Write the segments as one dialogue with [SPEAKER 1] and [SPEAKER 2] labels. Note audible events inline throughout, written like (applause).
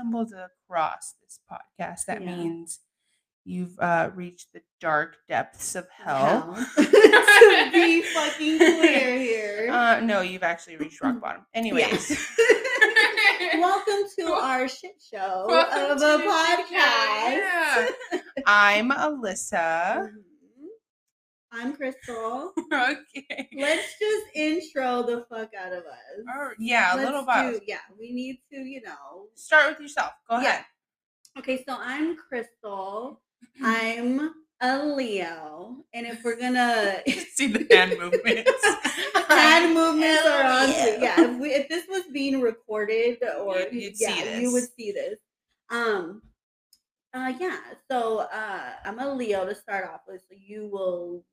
[SPEAKER 1] stumbled across this podcast, that
[SPEAKER 2] Yeah.
[SPEAKER 1] means you've uh, reached the dark depths of hell. (laughs) (laughs)
[SPEAKER 2] to be fucking clear here. (laughs)
[SPEAKER 1] Uh, no, you've actually reached rock (clears throat) bottom. Anyways,
[SPEAKER 2] Welcome to our shit show
[SPEAKER 1] Welcome
[SPEAKER 2] of a
[SPEAKER 1] the shit show,
[SPEAKER 2] podcast.
[SPEAKER 1] I'm Alyssa.
[SPEAKER 2] Mhm. I'm Crystal. (laughs)
[SPEAKER 1] okay.
[SPEAKER 2] Let's just intro the fuck out of us.
[SPEAKER 1] Or- yeah, a
[SPEAKER 2] Let's
[SPEAKER 1] little bit.
[SPEAKER 2] yeah, we need to, you know.
[SPEAKER 1] Start with yourself. Go
[SPEAKER 2] Yeah.
[SPEAKER 1] ahead.
[SPEAKER 2] Okay, so I'm Crystal. (clears throat) I'm a Leo, and if we're gonna (laughs)
[SPEAKER 1] See the hand movements. (laughs)
[SPEAKER 2] hand movements are on. Yeah, if, we, if this was being recorded, or
[SPEAKER 1] You'd-
[SPEAKER 2] yeah, you would see this. Um, uh, yeah. So uh, I'm a Leo to start off with, so you will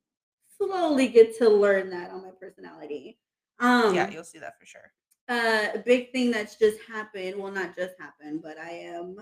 [SPEAKER 2] slowly get to learn that on my personality. Um,
[SPEAKER 1] yeah, you'll see that for sure.
[SPEAKER 2] uh, a big thing that's just happened. Well, not just happened, but I am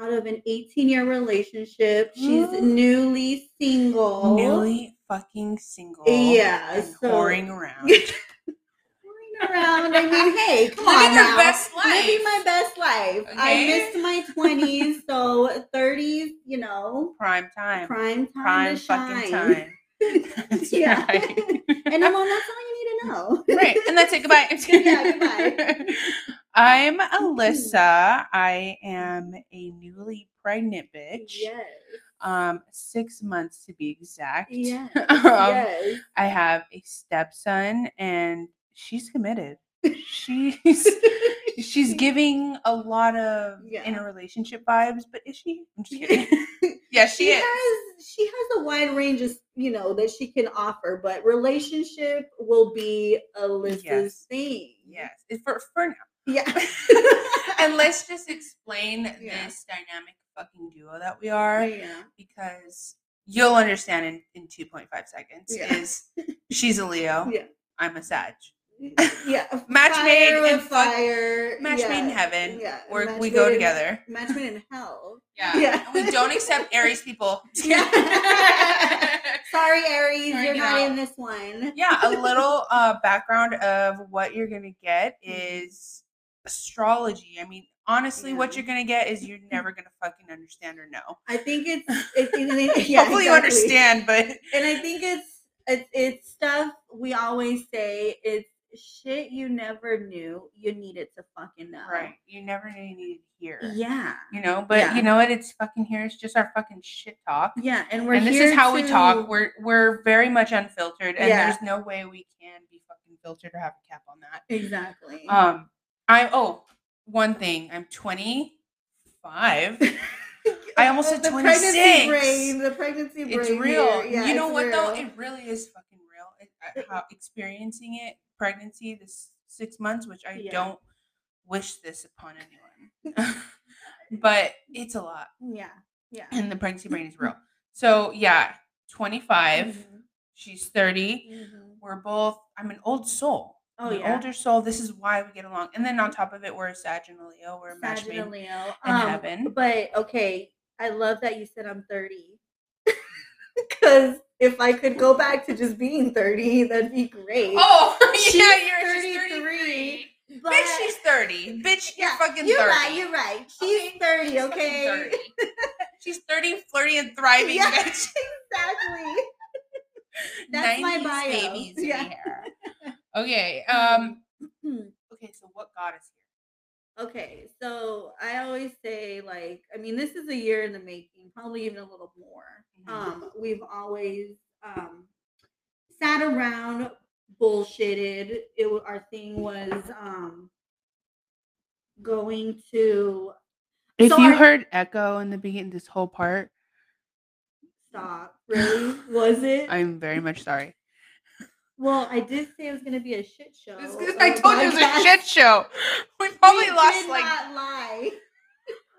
[SPEAKER 2] out of an 18 year relationship. She's
[SPEAKER 1] Ooh. (gasps)
[SPEAKER 2] newly single.
[SPEAKER 1] Newly fucking single.
[SPEAKER 2] Yeah,
[SPEAKER 1] And
[SPEAKER 2] so-
[SPEAKER 1] whoring around. (laughs)
[SPEAKER 2] Touring around. I mean, hey, (laughs) come
[SPEAKER 1] Living
[SPEAKER 2] on
[SPEAKER 1] best
[SPEAKER 2] Living my best life. I missed my (laughs) 20s, so 30s, you know,
[SPEAKER 1] Prime time.
[SPEAKER 2] prime time
[SPEAKER 1] Prime fucking time. That's (laughs)
[SPEAKER 2] yeah.
[SPEAKER 1] right.
[SPEAKER 2] and I'm that's all you need to know. (laughs)
[SPEAKER 1] right. And that's it. Goodbye. (laughs)
[SPEAKER 2] Yeah, goodbye.
[SPEAKER 1] I'm Alyssa. I am a newly pregnant bitch.
[SPEAKER 2] Yes.
[SPEAKER 1] Um, six months to be exact.
[SPEAKER 2] Yes.
[SPEAKER 1] um,
[SPEAKER 2] yes.
[SPEAKER 1] I have a stepson, and she's committed. She's she's giving a lot of
[SPEAKER 2] Yeah.
[SPEAKER 1] in a relationship vibes, but is she? I'm just kidding. (laughs) yeah, she,
[SPEAKER 2] she has she has a wide range of you know that she can offer, but relationship will be Alyssa's
[SPEAKER 1] Yes.
[SPEAKER 2] thing.
[SPEAKER 1] Yes, it's for for now.
[SPEAKER 2] Yeah. (laughs)
[SPEAKER 1] and (laughs) let's just explain
[SPEAKER 2] Yeah.
[SPEAKER 1] this dynamic fucking duo that we are
[SPEAKER 2] yeah.
[SPEAKER 1] because you'll understand in, in 2.5 seconds
[SPEAKER 2] Yeah.
[SPEAKER 1] is she's a leo
[SPEAKER 2] Yeah.
[SPEAKER 1] i'm a sag
[SPEAKER 2] Yeah. (laughs)
[SPEAKER 1] Match
[SPEAKER 2] Fire
[SPEAKER 1] made in
[SPEAKER 2] fire.
[SPEAKER 1] match
[SPEAKER 2] yeah.
[SPEAKER 1] made in heaven
[SPEAKER 2] Yeah.
[SPEAKER 1] where we go
[SPEAKER 2] in-
[SPEAKER 1] together
[SPEAKER 2] Match made in hell. (laughs)
[SPEAKER 1] yeah,
[SPEAKER 2] Yeah.
[SPEAKER 1] We don't accept aries people (laughs)
[SPEAKER 2] Yeah. Sorry, Aries,
[SPEAKER 1] Sorry,
[SPEAKER 2] you're
[SPEAKER 1] get
[SPEAKER 2] not in this one.
[SPEAKER 1] yeah a little uh background of what you're gonna get
[SPEAKER 2] Mhm.
[SPEAKER 1] is astrology i mean honestly what you're gonna get is you're never gonna fucking understand or know
[SPEAKER 2] I think it's, it's, yeah,
[SPEAKER 1] hopefully you understand but
[SPEAKER 2] and I think it's it's it's stuff we always say it's shit you never knew you needed to fucking know.
[SPEAKER 1] right you never knew you needed to hear
[SPEAKER 2] Yeah.
[SPEAKER 1] you know but
[SPEAKER 2] Yeah.
[SPEAKER 1] you know what it's fucking here it's just our fucking shit talk
[SPEAKER 2] Yeah, and we're
[SPEAKER 1] and this is how we talk we're we're very much unfiltered and
[SPEAKER 2] Yeah.
[SPEAKER 1] there's no way we can be fucking filtered or have a cap on that
[SPEAKER 2] exactly.
[SPEAKER 1] um i oh one thing i'm 25 (laughs) I almost said
[SPEAKER 2] the
[SPEAKER 1] 26.
[SPEAKER 2] pregnancy brain. The pregnancy brain.
[SPEAKER 1] it's real.
[SPEAKER 2] Yeah,
[SPEAKER 1] you know what though it really is fucking real it, how experiencing it pregnancy this six months which i
[SPEAKER 2] Yeah.
[SPEAKER 1] don't wish this upon anyone (laughs) (laughs) but it's a lot
[SPEAKER 2] yeah, yeah.
[SPEAKER 1] and the pregnancy brain is real (laughs) so yeah 25
[SPEAKER 2] Mhm,
[SPEAKER 1] she's 30
[SPEAKER 2] mhm.
[SPEAKER 1] we're both i'm an old soul
[SPEAKER 2] Oh
[SPEAKER 1] an
[SPEAKER 2] yeah.
[SPEAKER 1] older soul this is why we get along and then on top of it we're a sag and a leo we're a match
[SPEAKER 2] Sag
[SPEAKER 1] made
[SPEAKER 2] and a Leo.
[SPEAKER 1] in
[SPEAKER 2] Um,
[SPEAKER 1] heaven.
[SPEAKER 2] But okay, I love that you said I'm 30. Because if I could go back to just being 30, that'd be great.
[SPEAKER 1] oh
[SPEAKER 2] She's
[SPEAKER 1] yeah you're she's
[SPEAKER 2] 33,
[SPEAKER 1] 33
[SPEAKER 2] But-
[SPEAKER 1] bitch she's 30 bitch you're
[SPEAKER 2] Yeah,
[SPEAKER 1] fucking
[SPEAKER 2] You're
[SPEAKER 1] 30
[SPEAKER 2] right, you're right. She's
[SPEAKER 1] Okay,
[SPEAKER 2] 30,
[SPEAKER 1] She's
[SPEAKER 2] okay?
[SPEAKER 1] 30. she's 30 flirty and thriving
[SPEAKER 2] Yeah.
[SPEAKER 1] bitch (laughs)
[SPEAKER 2] Exactly. That's my
[SPEAKER 1] 90s
[SPEAKER 2] bio.
[SPEAKER 1] babies
[SPEAKER 2] Yeah.
[SPEAKER 1] here. (laughs) okay um
[SPEAKER 2] Hmm. (clears throat)
[SPEAKER 1] okay so what got us here
[SPEAKER 2] Okay, so I always say, like, I mean, this is a year in the making, probably even a little more.
[SPEAKER 1] Mhm.
[SPEAKER 2] Um, we've always um, sat around, bullshitted. It our thing was um, going to
[SPEAKER 1] if
[SPEAKER 2] So
[SPEAKER 1] you
[SPEAKER 2] are-
[SPEAKER 1] heard echo in the beginning this whole part
[SPEAKER 2] stop. Really, was (laughs) it?
[SPEAKER 1] i'm very much sorry
[SPEAKER 2] well, I did say it was going to be a shit show.
[SPEAKER 1] It's 'cause
[SPEAKER 2] of
[SPEAKER 1] I told you it was a shit show. We probably
[SPEAKER 2] we
[SPEAKER 1] lost like.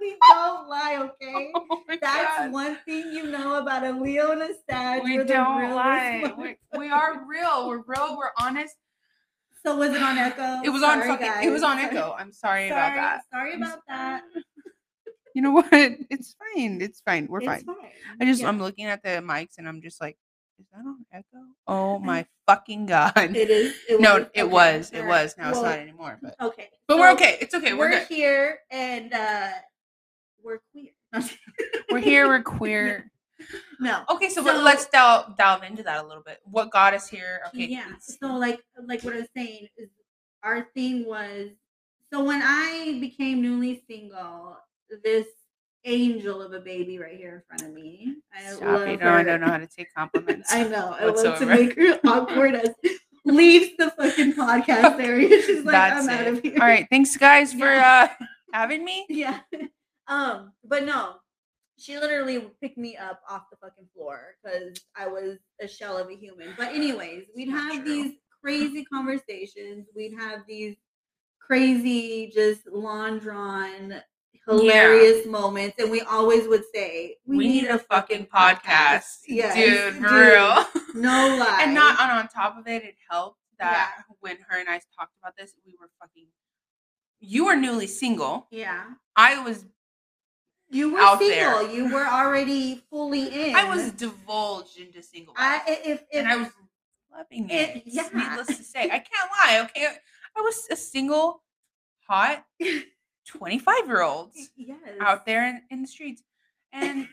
[SPEAKER 2] We don't lie, okay? (laughs)
[SPEAKER 1] Oh
[SPEAKER 2] That's
[SPEAKER 1] God.
[SPEAKER 2] one thing you know about a Leo and a Sag.
[SPEAKER 1] We don't lie. We, we are real. We're real. We're honest.
[SPEAKER 2] So was it on Echo?
[SPEAKER 1] It was on fucking. It was on. Echo. I'm sorry,
[SPEAKER 2] Sorry,
[SPEAKER 1] about that.
[SPEAKER 2] Sorry about that.
[SPEAKER 1] You know what? It's fine. It's fine. We're
[SPEAKER 2] It's
[SPEAKER 1] fine.
[SPEAKER 2] fine.
[SPEAKER 1] I just
[SPEAKER 2] Yeah.
[SPEAKER 1] I'm looking at the mics and I'm just like Is that on Echo? Oh my fucking god!
[SPEAKER 2] It is. (laughs) It
[SPEAKER 1] no,
[SPEAKER 2] was?
[SPEAKER 1] it
[SPEAKER 2] Okay,
[SPEAKER 1] was. It was. Now it's not anymore. But
[SPEAKER 2] Okay.
[SPEAKER 1] but we're okay. It's okay. We're,
[SPEAKER 2] We're, here and uh we're queer. (laughs)
[SPEAKER 1] We're here. We're queer. (laughs)
[SPEAKER 2] no.
[SPEAKER 1] Okay, so,
[SPEAKER 2] So-
[SPEAKER 1] let's delve delve into that a little bit. What got us here? Okay.
[SPEAKER 2] yeah. So like like what I was saying is our thing was so when I became newly single, this angel of a baby right here in front of me. I
[SPEAKER 1] Stop
[SPEAKER 2] love
[SPEAKER 1] it. No, I don't know how to take compliments. (laughs)
[SPEAKER 2] I know. I love to make her awkward as leaves the fucking podcast area. She's like,
[SPEAKER 1] That's
[SPEAKER 2] I'm out
[SPEAKER 1] it.
[SPEAKER 2] of here.
[SPEAKER 1] All right. Thanks, guys, for
[SPEAKER 2] Yeah.
[SPEAKER 1] uh having me.
[SPEAKER 2] Yeah. Um, but no, she literally picked me up off the fucking floor because I was a shell of a human. But anyways, we'd have
[SPEAKER 1] true.
[SPEAKER 2] these crazy conversations. We'd have these crazy, just long drawn, hilarious moments, and we always would say, "We,
[SPEAKER 1] We, need, a fucking podcast,
[SPEAKER 2] Yes,
[SPEAKER 1] dude, for real. (laughs)
[SPEAKER 2] No lie.
[SPEAKER 1] and not and on top of it, it helped that when her and I talked about this, we were fucking. You were newly single.
[SPEAKER 2] yeah.
[SPEAKER 1] I was.
[SPEAKER 2] You were single.
[SPEAKER 1] there.
[SPEAKER 2] You were already fully (laughs) in.
[SPEAKER 1] I was divulged into single.
[SPEAKER 2] I if if
[SPEAKER 1] and I was loving
[SPEAKER 2] it-
[SPEAKER 1] it.
[SPEAKER 2] yeah.
[SPEAKER 1] Needless to say, I (laughs) can't lie. Okay, I was a single, hot, twenty-five year old (laughs)
[SPEAKER 2] yes.
[SPEAKER 1] out there in, in the streets, and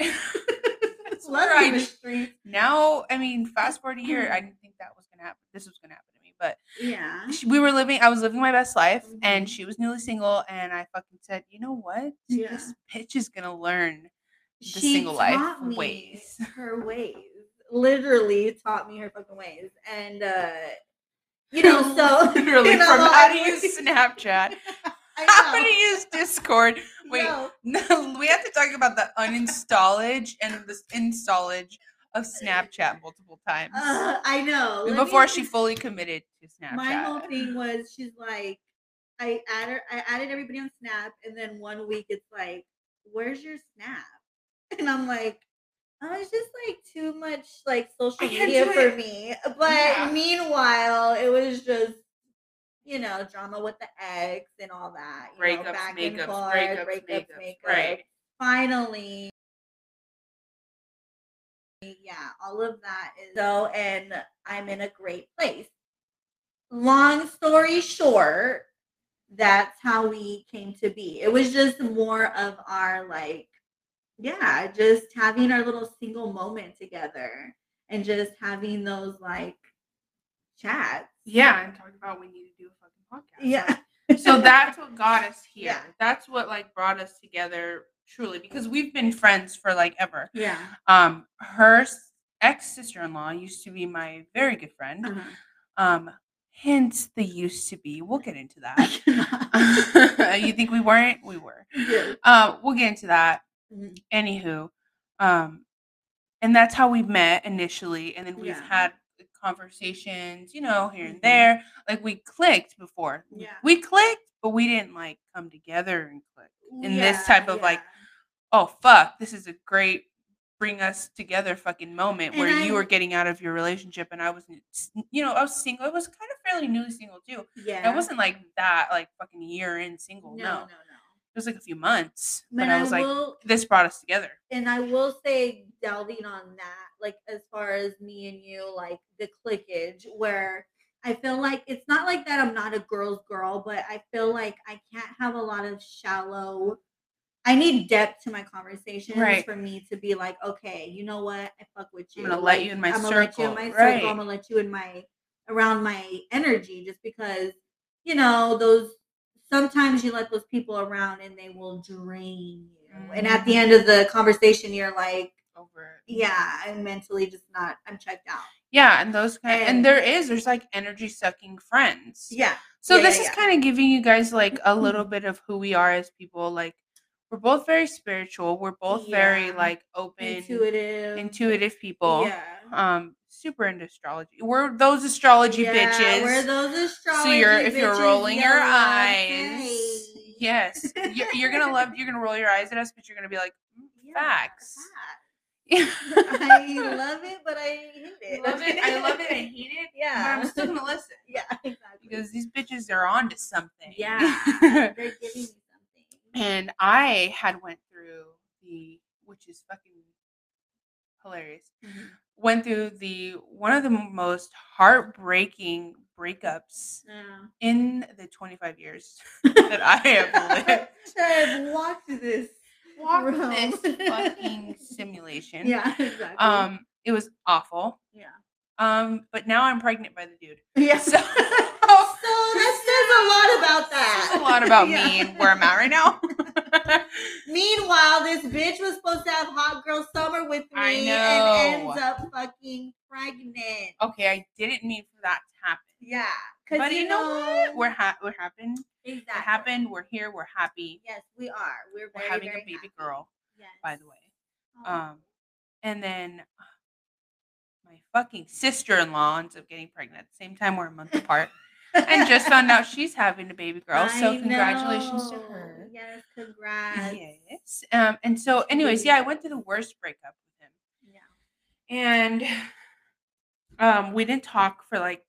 [SPEAKER 1] that's where I
[SPEAKER 2] the streets.
[SPEAKER 1] now. I mean, fast forward a year, (clears throat) I didn't think that was gonna happen. This was gonna happen but
[SPEAKER 2] Yeah.
[SPEAKER 1] she- we were living. I was living my best life, and
[SPEAKER 2] Mhm.
[SPEAKER 1] she was newly single, and I fucking said, you know what?
[SPEAKER 2] Yeah.
[SPEAKER 1] This bitch is gonna learn the
[SPEAKER 2] She
[SPEAKER 1] single life ways. (laughs)
[SPEAKER 2] Her ways. Literally taught me her fucking ways. And uh you know, (laughs) so (laughs)
[SPEAKER 1] literally
[SPEAKER 2] you know,
[SPEAKER 1] from how to use Snapchat, how to use Discord. Wait,
[SPEAKER 2] Yo,
[SPEAKER 1] no, we have to talk about the uninstallage and the installage of Snapchat multiple times
[SPEAKER 2] uh, I know. Let
[SPEAKER 1] before
[SPEAKER 2] me-
[SPEAKER 1] she fully committed to Snapchat.
[SPEAKER 2] my whole thing was she's like I added I added everybody on Snap and then one week it's like, where's your Snap? (laughs) And I'm like, oh, it's just like too much like social media for
[SPEAKER 1] it.
[SPEAKER 2] me. But
[SPEAKER 1] Yeah.
[SPEAKER 2] meanwhile, it was just you know, drama with the ex and all that. You
[SPEAKER 1] breakups,
[SPEAKER 2] know, back and
[SPEAKER 1] makeups,
[SPEAKER 2] forth,
[SPEAKER 1] breakups, makeups. right?
[SPEAKER 2] Finally, yeah, all of that is so, and I'm in a great place. Long story short, that's how we came to be. It was just more of our like, yeah, just having our little single moment together and just having those like chats.
[SPEAKER 1] Yeah, and talk about we need to do a fucking podcast.
[SPEAKER 2] Yeah.
[SPEAKER 1] so that's what got us (laughs) here.
[SPEAKER 2] Yeah.
[SPEAKER 1] That's what like brought us together truly because we've been friends for like ever.
[SPEAKER 2] Yeah.
[SPEAKER 1] Um, her ex sister in law used to be my very good friend.
[SPEAKER 2] Uh-huh.
[SPEAKER 1] Um, hence the used to be. We'll get into (laughs) that. you think we weren't? We were.
[SPEAKER 2] Yeah.
[SPEAKER 1] Um, we'll get into that.
[SPEAKER 2] Mhm.
[SPEAKER 1] Anywho, um, and that's how we met initially, and then we've
[SPEAKER 2] Yeah.
[SPEAKER 1] had conversations, you know, here and
[SPEAKER 2] Mhm.
[SPEAKER 1] there. Like we clicked before.
[SPEAKER 2] Yeah.
[SPEAKER 1] We clicked, but we didn't like come together and click. in this type of, like, Oh fuck, this is a great bring us together fucking moment where
[SPEAKER 2] And
[SPEAKER 1] you were getting out of your relationship and I was you know, I was single. I was kind of fairly newly single too.
[SPEAKER 2] yeah.
[SPEAKER 1] I wasn't like that like fucking year in single.
[SPEAKER 2] no,
[SPEAKER 1] No.
[SPEAKER 2] no, no.
[SPEAKER 1] It was like a few months.
[SPEAKER 2] But
[SPEAKER 1] but I was like
[SPEAKER 2] will,
[SPEAKER 1] this brought us together.
[SPEAKER 2] and I will say, delving on that, like as far as me and you, like the clickage, where I feel like it's not like that I'm not a girl's girl, but I feel like I can't have a lot of shallow. I need depth to my conversations
[SPEAKER 1] Right.
[SPEAKER 2] for me to be like, okay, you know what? I fuck with you.
[SPEAKER 1] I'm gonna let you in my
[SPEAKER 2] I'm gonna let you in
[SPEAKER 1] circle,
[SPEAKER 2] my
[SPEAKER 1] right.
[SPEAKER 2] circle. I'm gonna let you in my around my energy, just because you know those. Sometimes you let those people around and they will drain you. And at the
[SPEAKER 1] Mhm.
[SPEAKER 2] end of the conversation, you're like,
[SPEAKER 1] Over it.
[SPEAKER 2] yeah, I'm mentally just not, I'm checked out.
[SPEAKER 1] Yeah, and those kind
[SPEAKER 2] And-
[SPEAKER 1] and there is there's like energy sucking friends.
[SPEAKER 2] Yeah.
[SPEAKER 1] So
[SPEAKER 2] Yeah,
[SPEAKER 1] this
[SPEAKER 2] yeah,
[SPEAKER 1] is
[SPEAKER 2] yeah.
[SPEAKER 1] kind of giving you guys like a little (laughs) bit of who we are as people. Like we're both very spiritual. We're both very like open,
[SPEAKER 2] Intuitive.
[SPEAKER 1] intuitive people.
[SPEAKER 2] Yeah.
[SPEAKER 1] Um, super into astrology. We're those astrology
[SPEAKER 2] Yeah,
[SPEAKER 1] bitches.
[SPEAKER 2] We're those astrology
[SPEAKER 1] so you're if you're rolling your eyes, yes, you're, you're gonna love. You're gonna roll your eyes at us, but you're gonna be like "Mm,
[SPEAKER 2] Yeah,
[SPEAKER 1] facts.
[SPEAKER 2] facts. I (laughs) love it, but I hate it.
[SPEAKER 1] love it. I love it. I (laughs) hate it.
[SPEAKER 2] Yeah.
[SPEAKER 1] but I'm still gonna listen (laughs)
[SPEAKER 2] yeah, exactly.
[SPEAKER 1] because these bitches are onto something.
[SPEAKER 2] yeah, they're giving.
[SPEAKER 1] And I had went through the which is fucking hilarious.
[SPEAKER 2] Mhm.
[SPEAKER 1] Went through the one of the most heartbreaking breakups
[SPEAKER 2] Yeah.
[SPEAKER 1] in the 25 years that I have lived. (laughs)
[SPEAKER 2] I have walked this.
[SPEAKER 1] Walked this fucking (laughs) simulation.
[SPEAKER 2] Yeah, exactly.
[SPEAKER 1] Um, it was awful.
[SPEAKER 2] yeah.
[SPEAKER 1] Um, but now I'm pregnant by the dude.
[SPEAKER 2] Yeah.
[SPEAKER 1] So, (laughs)
[SPEAKER 2] So (laughs) that says a lot about that.
[SPEAKER 1] A lot about (laughs)
[SPEAKER 2] Yeah.
[SPEAKER 1] me and where I'm at right now.
[SPEAKER 2] Meanwhile, this bitch was supposed to have hot girl summer with me and ends up fucking pregnant.
[SPEAKER 1] okay, I didn't mean for that to happen.
[SPEAKER 2] Yeah.
[SPEAKER 1] But you know what? We're ha- what happened?
[SPEAKER 2] exactly.
[SPEAKER 1] It happened. We're here. We're happy.
[SPEAKER 2] Yes, we are. We're
[SPEAKER 1] We're
[SPEAKER 2] very,
[SPEAKER 1] having a baby
[SPEAKER 2] happy.
[SPEAKER 1] girl,
[SPEAKER 2] Yes.
[SPEAKER 1] by the way.
[SPEAKER 2] Oh.
[SPEAKER 1] Um, and then my fucking sister-in-law ends up getting pregnant at the same time. We're a month apart, and (laughs) just found out she's having a baby girl. So
[SPEAKER 2] I
[SPEAKER 1] congratulations to her.
[SPEAKER 2] Yes, congrats.
[SPEAKER 1] Yes. Um, and so, anyways, yeah, I went through the worst breakup with him,
[SPEAKER 2] Yeah.
[SPEAKER 1] and um, we didn't talk for like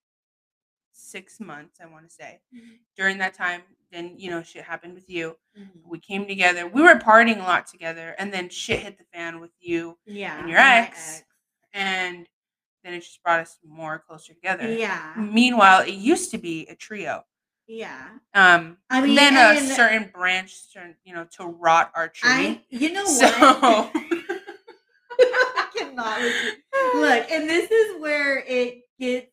[SPEAKER 1] six months. I want to say
[SPEAKER 2] Mhm.
[SPEAKER 1] during that time. Then you know shit happened with you.
[SPEAKER 2] Mhm.
[SPEAKER 1] We came together. We were partying a lot together, and then shit hit the fan with you
[SPEAKER 2] Yeah.
[SPEAKER 1] and your
[SPEAKER 2] my
[SPEAKER 1] ex, and then it just brought us more closer together.
[SPEAKER 2] Yeah.
[SPEAKER 1] Meanwhile, it used to be a trio.
[SPEAKER 2] Yeah.
[SPEAKER 1] Um,
[SPEAKER 2] I mean,
[SPEAKER 1] then a certain branch, turned, you know, to rot our tree.
[SPEAKER 2] I, you know
[SPEAKER 1] so
[SPEAKER 2] what? (laughs) (laughs) I cannot. Look, and this is where it gets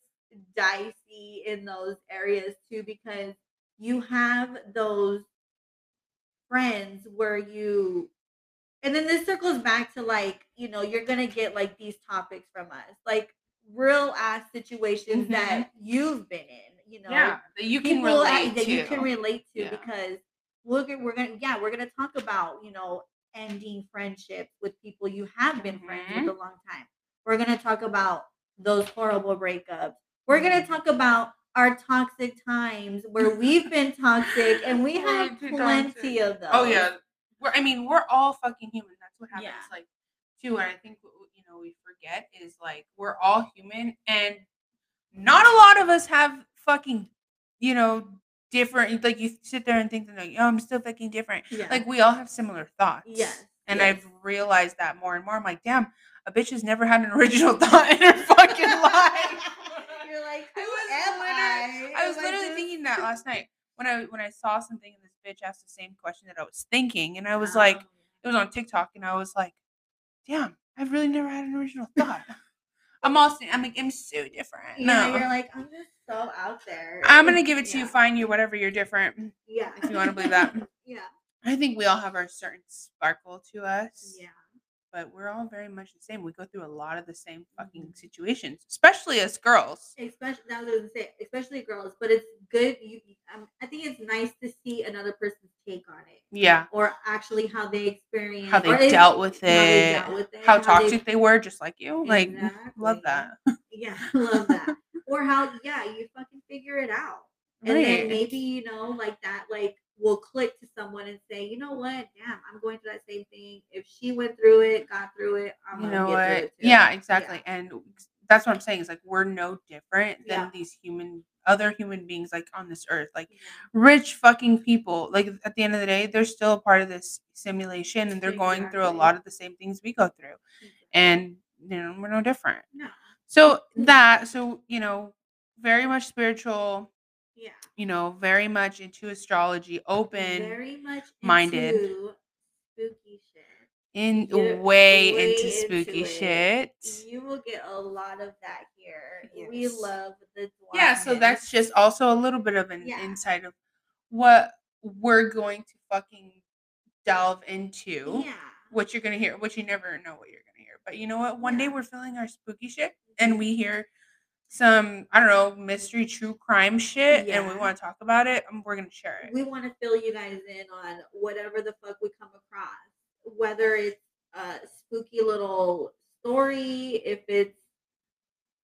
[SPEAKER 2] dicey in those areas too, because you have those friends where you, and then this circles back to like, you know, you're gonna get like these topics from us, like real ass situations
[SPEAKER 1] Mhm.
[SPEAKER 2] that you've been in, you know,
[SPEAKER 1] yeah, that you can relate
[SPEAKER 2] that
[SPEAKER 1] to.
[SPEAKER 2] you can relate to
[SPEAKER 1] Yeah.
[SPEAKER 2] because we're gonna, we're gonna yeah we're gonna talk about you know ending friendships with people you have been friends
[SPEAKER 1] Mm-hmm.
[SPEAKER 2] with a long time we're gonna talk about those horrible breakups we're gonna
[SPEAKER 1] Mhm.
[SPEAKER 2] talk about our toxic times where (laughs) we've been toxic and we have plenty
[SPEAKER 1] toxic.
[SPEAKER 2] of those
[SPEAKER 1] oh yeah, we're. I mean, we're all fucking human. That's what happens.
[SPEAKER 2] Yeah.
[SPEAKER 1] Like, too, and I think know we forget is like we're all human, and not a lot of us have fucking, you know, different. Like you sit there and think that like, oh, I'm still fucking different.
[SPEAKER 2] yeah
[SPEAKER 1] Like we all have similar thoughts.
[SPEAKER 2] yes
[SPEAKER 1] And
[SPEAKER 2] yes.
[SPEAKER 1] I've realized that more and more. I'm like, damn, a bitch has never had an (laughs) original thought in her fucking life. (laughs)
[SPEAKER 2] you're like
[SPEAKER 1] I
[SPEAKER 2] who
[SPEAKER 1] was literally, I
[SPEAKER 2] I
[SPEAKER 1] was literally
[SPEAKER 2] just-
[SPEAKER 1] thinking that last night when I when I saw something and this bitch asked the same question that I was thinking, and I was like,
[SPEAKER 2] Oh.
[SPEAKER 1] it was on TikTok, and I was like, damn, I've really never had an original (laughs) thought. I'm all I'm like, I'm so different.
[SPEAKER 2] yeah,
[SPEAKER 1] no,
[SPEAKER 2] you're like i'm just so out there
[SPEAKER 1] I'm gonna give it to you. Find you whatever you're different.
[SPEAKER 2] yeah
[SPEAKER 1] if you wanna believe that. (laughs)
[SPEAKER 2] yeah
[SPEAKER 1] I think we all have our certain sparkle to us.
[SPEAKER 2] yeah
[SPEAKER 1] but we're all very much the same. We go through a lot of the same fucking
[SPEAKER 2] Mhm.
[SPEAKER 1] situations, especially as girls.
[SPEAKER 2] especially that was what I gonna say, especially girls. But it's good. You, um, I think it's nice to see another person's take on it,
[SPEAKER 1] Yeah.
[SPEAKER 2] or actually how they experience,
[SPEAKER 1] How
[SPEAKER 2] or
[SPEAKER 1] they dealt with
[SPEAKER 2] how they
[SPEAKER 1] it,
[SPEAKER 2] dealt with it,
[SPEAKER 1] how
[SPEAKER 2] they-
[SPEAKER 1] toxic they were, just like you. Like, love that. (laughs)
[SPEAKER 2] Yeah, (laughs) love that. or how, yeah, you fucking figure it out, and then maybe you know, like that, like will click to someone and say, you know what, damn, I'm going through that same thing. If she went through it, got through it, I'm
[SPEAKER 1] you
[SPEAKER 2] gonna
[SPEAKER 1] know
[SPEAKER 2] get through
[SPEAKER 1] what?
[SPEAKER 2] it too.
[SPEAKER 1] Yeah, exactly. And that's what I'm saying is like we're no different than
[SPEAKER 2] Yeah.
[SPEAKER 1] these human other human beings like on this earth. Like
[SPEAKER 2] Yeah.
[SPEAKER 1] rich fucking people. Like at the end of the day, they're still a part of this simulation and they're going through a lot of the same things we go through. And you know, we're no different.
[SPEAKER 2] no,
[SPEAKER 1] So that so, you know, very much spiritual,
[SPEAKER 2] yeah.
[SPEAKER 1] you know, very much into astrology, open
[SPEAKER 2] very much
[SPEAKER 1] minded.
[SPEAKER 2] spooky shit.
[SPEAKER 1] in way,
[SPEAKER 2] way
[SPEAKER 1] into
[SPEAKER 2] into
[SPEAKER 1] spooky
[SPEAKER 2] it.
[SPEAKER 1] shit.
[SPEAKER 2] You will get a lot of that here. We love the
[SPEAKER 1] Yeah, so that's just also a little bit of an
[SPEAKER 2] Yeah.
[SPEAKER 1] insight of what we're going to fucking delve into.
[SPEAKER 2] yeah.
[SPEAKER 1] What you're gonna hear, what you never know what you're gonna hear. But you know what? One day we're feeling our spooky shit and mm-hmm. we hear some, I don't know, mystery true crime shit and we want to talk about it, um, we're gonna share it.
[SPEAKER 2] We want to fill you guys in on whatever the fuck we come across, whether it's a spooky little story, if it's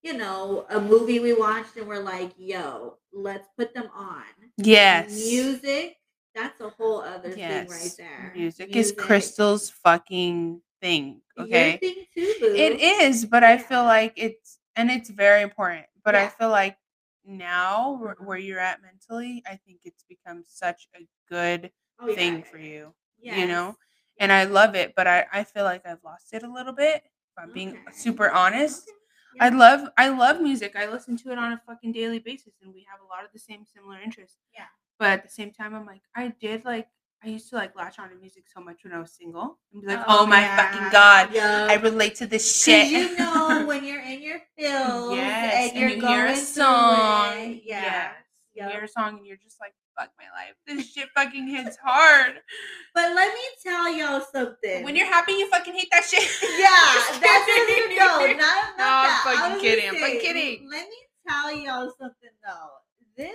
[SPEAKER 2] you know a movie we watched and we're like, yo, let's put them on.
[SPEAKER 1] Yes.
[SPEAKER 2] Music, that's a whole other
[SPEAKER 1] yes.
[SPEAKER 2] thing right there.
[SPEAKER 1] Music, is Crystal's fucking thing. Okay.
[SPEAKER 2] thing too.
[SPEAKER 1] It is, but I feel like it's and it's very important. But I feel like now where,
[SPEAKER 2] Mhm.
[SPEAKER 1] where you're at mentally, I think it's become such a good
[SPEAKER 2] Oh,
[SPEAKER 1] thing
[SPEAKER 2] yeah,
[SPEAKER 1] for you.
[SPEAKER 2] Yes.
[SPEAKER 1] You know? And I love it, but I, I feel like I've lost it a little bit. If I'm being
[SPEAKER 2] Okay.
[SPEAKER 1] super honest.
[SPEAKER 2] Okay.
[SPEAKER 1] I love I love music. I listen to it on a fucking daily basis and we have a lot of the same similar interests.
[SPEAKER 2] Yeah.
[SPEAKER 1] But at the same time I'm like I did like I used to like latch on to music so much when I was single and be like, "Oh, oh my fucking god,
[SPEAKER 2] Yeah.
[SPEAKER 1] I relate to this shit."
[SPEAKER 2] you know (laughs) when you're in your feels
[SPEAKER 1] yes,
[SPEAKER 2] and you're
[SPEAKER 1] you
[SPEAKER 2] going
[SPEAKER 1] hear a song.
[SPEAKER 2] it. Yeah.
[SPEAKER 1] Yes. You
[SPEAKER 2] Yep.
[SPEAKER 1] hear a song and you're just like, "Fuck my life. This shit fucking hits hard." (laughs)
[SPEAKER 2] But let me tell y'all something.
[SPEAKER 1] When you're happy, you fucking hate that shit. (laughs)
[SPEAKER 2] yeah, that's what no, not, not
[SPEAKER 1] No,
[SPEAKER 2] that.
[SPEAKER 1] I'm fucking kidding, I'm fucking kidding.
[SPEAKER 2] Let me tell y'all something though. This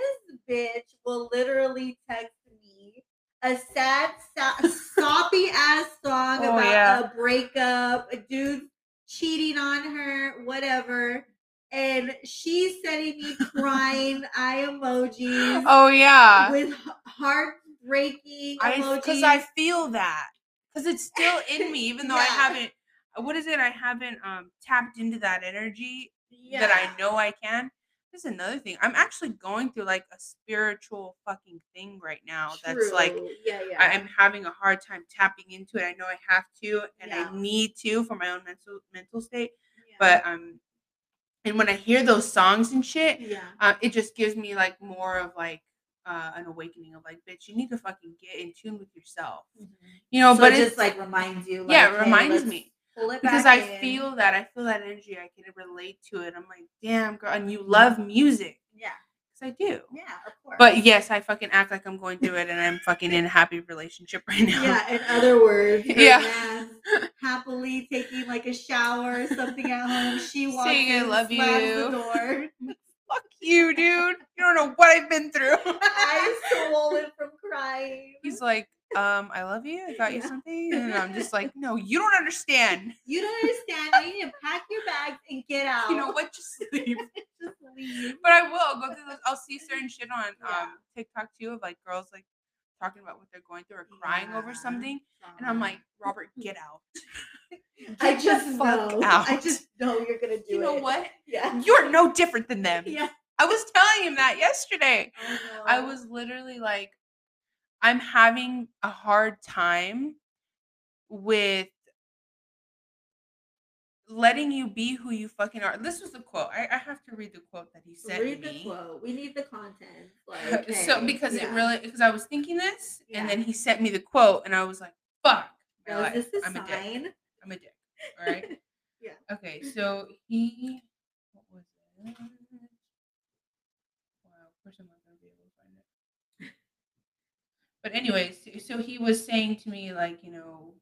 [SPEAKER 2] bitch will literally text a sad, so- soppy ass song
[SPEAKER 1] Oh,
[SPEAKER 2] about
[SPEAKER 1] yeah.
[SPEAKER 2] a breakup, a dude cheating on her, whatever. And she's sending me crying (laughs) eye emojis
[SPEAKER 1] Oh yeah.
[SPEAKER 2] with heartbreaking
[SPEAKER 1] I
[SPEAKER 2] emojis.
[SPEAKER 1] because I feel that because it's still in me, even though I (laughs) haven't. What is it? I haven't um tapped into that energy that I know I can. This is another thing. I'm actually going through like a spiritual fucking thing right now. That's like
[SPEAKER 2] yeah, yeah.
[SPEAKER 1] I am having a hard time tapping into it. I know I have to, and
[SPEAKER 2] Yeah.
[SPEAKER 1] I need to for my own mental mental state.
[SPEAKER 2] Yeah.
[SPEAKER 1] But um, and when I hear those songs and shit,
[SPEAKER 2] yeah.
[SPEAKER 1] uh, it just gives me like more of like uh, an awakening of like, bitch, you need to fucking get in tune with yourself, you know.
[SPEAKER 2] so
[SPEAKER 1] but
[SPEAKER 2] it
[SPEAKER 1] it's
[SPEAKER 2] just like reminds you.
[SPEAKER 1] yeah, it reminds
[SPEAKER 2] let's
[SPEAKER 1] me because I
[SPEAKER 2] in.
[SPEAKER 1] feel that I feel that energy. I can relate to it. I'm like, damn, girl, and you love music
[SPEAKER 2] Yeah,
[SPEAKER 1] because I do.
[SPEAKER 2] yeah, of course.
[SPEAKER 1] But yes, I fucking act like I'm going through it, and I'm fucking in a happy relationship (laughs) right now.
[SPEAKER 2] yeah, in other words, (laughs)
[SPEAKER 1] Yeah.
[SPEAKER 2] happily taking like a shower or something at home. She (laughs) walks
[SPEAKER 1] Saying, "I
[SPEAKER 2] in,
[SPEAKER 1] love
[SPEAKER 2] slams
[SPEAKER 1] you."
[SPEAKER 2] the door.
[SPEAKER 1] Fuck you, dude. You don't know what I've been through.
[SPEAKER 2] Eyes swollen from crying.
[SPEAKER 1] He's like, um, I love you. I got you something, and I'm just like, (laughs) no, you don't understand.
[SPEAKER 2] You don't understand. You need to pack your bags and get out. (laughs)
[SPEAKER 1] You know what? Just (laughs) leave.
[SPEAKER 2] Just leave.
[SPEAKER 1] But I will I'll go through those. I'll see certain shit on
[SPEAKER 2] Yeah.
[SPEAKER 1] um TikTok too of like girls like talking about what they're going through or crying over
[SPEAKER 2] Yeah.
[SPEAKER 1] something, and I'm like, Robert, get out.
[SPEAKER 2] I
[SPEAKER 1] Get the
[SPEAKER 2] just know. I just know you're gonna do it.
[SPEAKER 1] you know
[SPEAKER 2] it.
[SPEAKER 1] what?
[SPEAKER 2] Yeah.
[SPEAKER 1] You're no different than them.
[SPEAKER 2] Yeah.
[SPEAKER 1] I was telling him that yesterday. I
[SPEAKER 2] know.
[SPEAKER 1] was literally like, I'm having a hard time with letting you be who you fucking are. This was the quote. I, I have to read the quote that he sent
[SPEAKER 2] read
[SPEAKER 1] me.
[SPEAKER 2] the quote. We need the content. (laughs) Like,
[SPEAKER 1] so
[SPEAKER 2] hey,
[SPEAKER 1] because it really because I was thinking this
[SPEAKER 2] Yeah.
[SPEAKER 1] and then he sent me the quote and I was like, fuck. life.
[SPEAKER 2] is this a
[SPEAKER 1] I'm a dick.
[SPEAKER 2] sign?
[SPEAKER 1] I'm a dick. All right. (laughs)
[SPEAKER 2] Yeah.
[SPEAKER 1] Okay, so he what was it? Wow, I'm not gonna be able to find it. But anyways, so he was saying to me like, you know,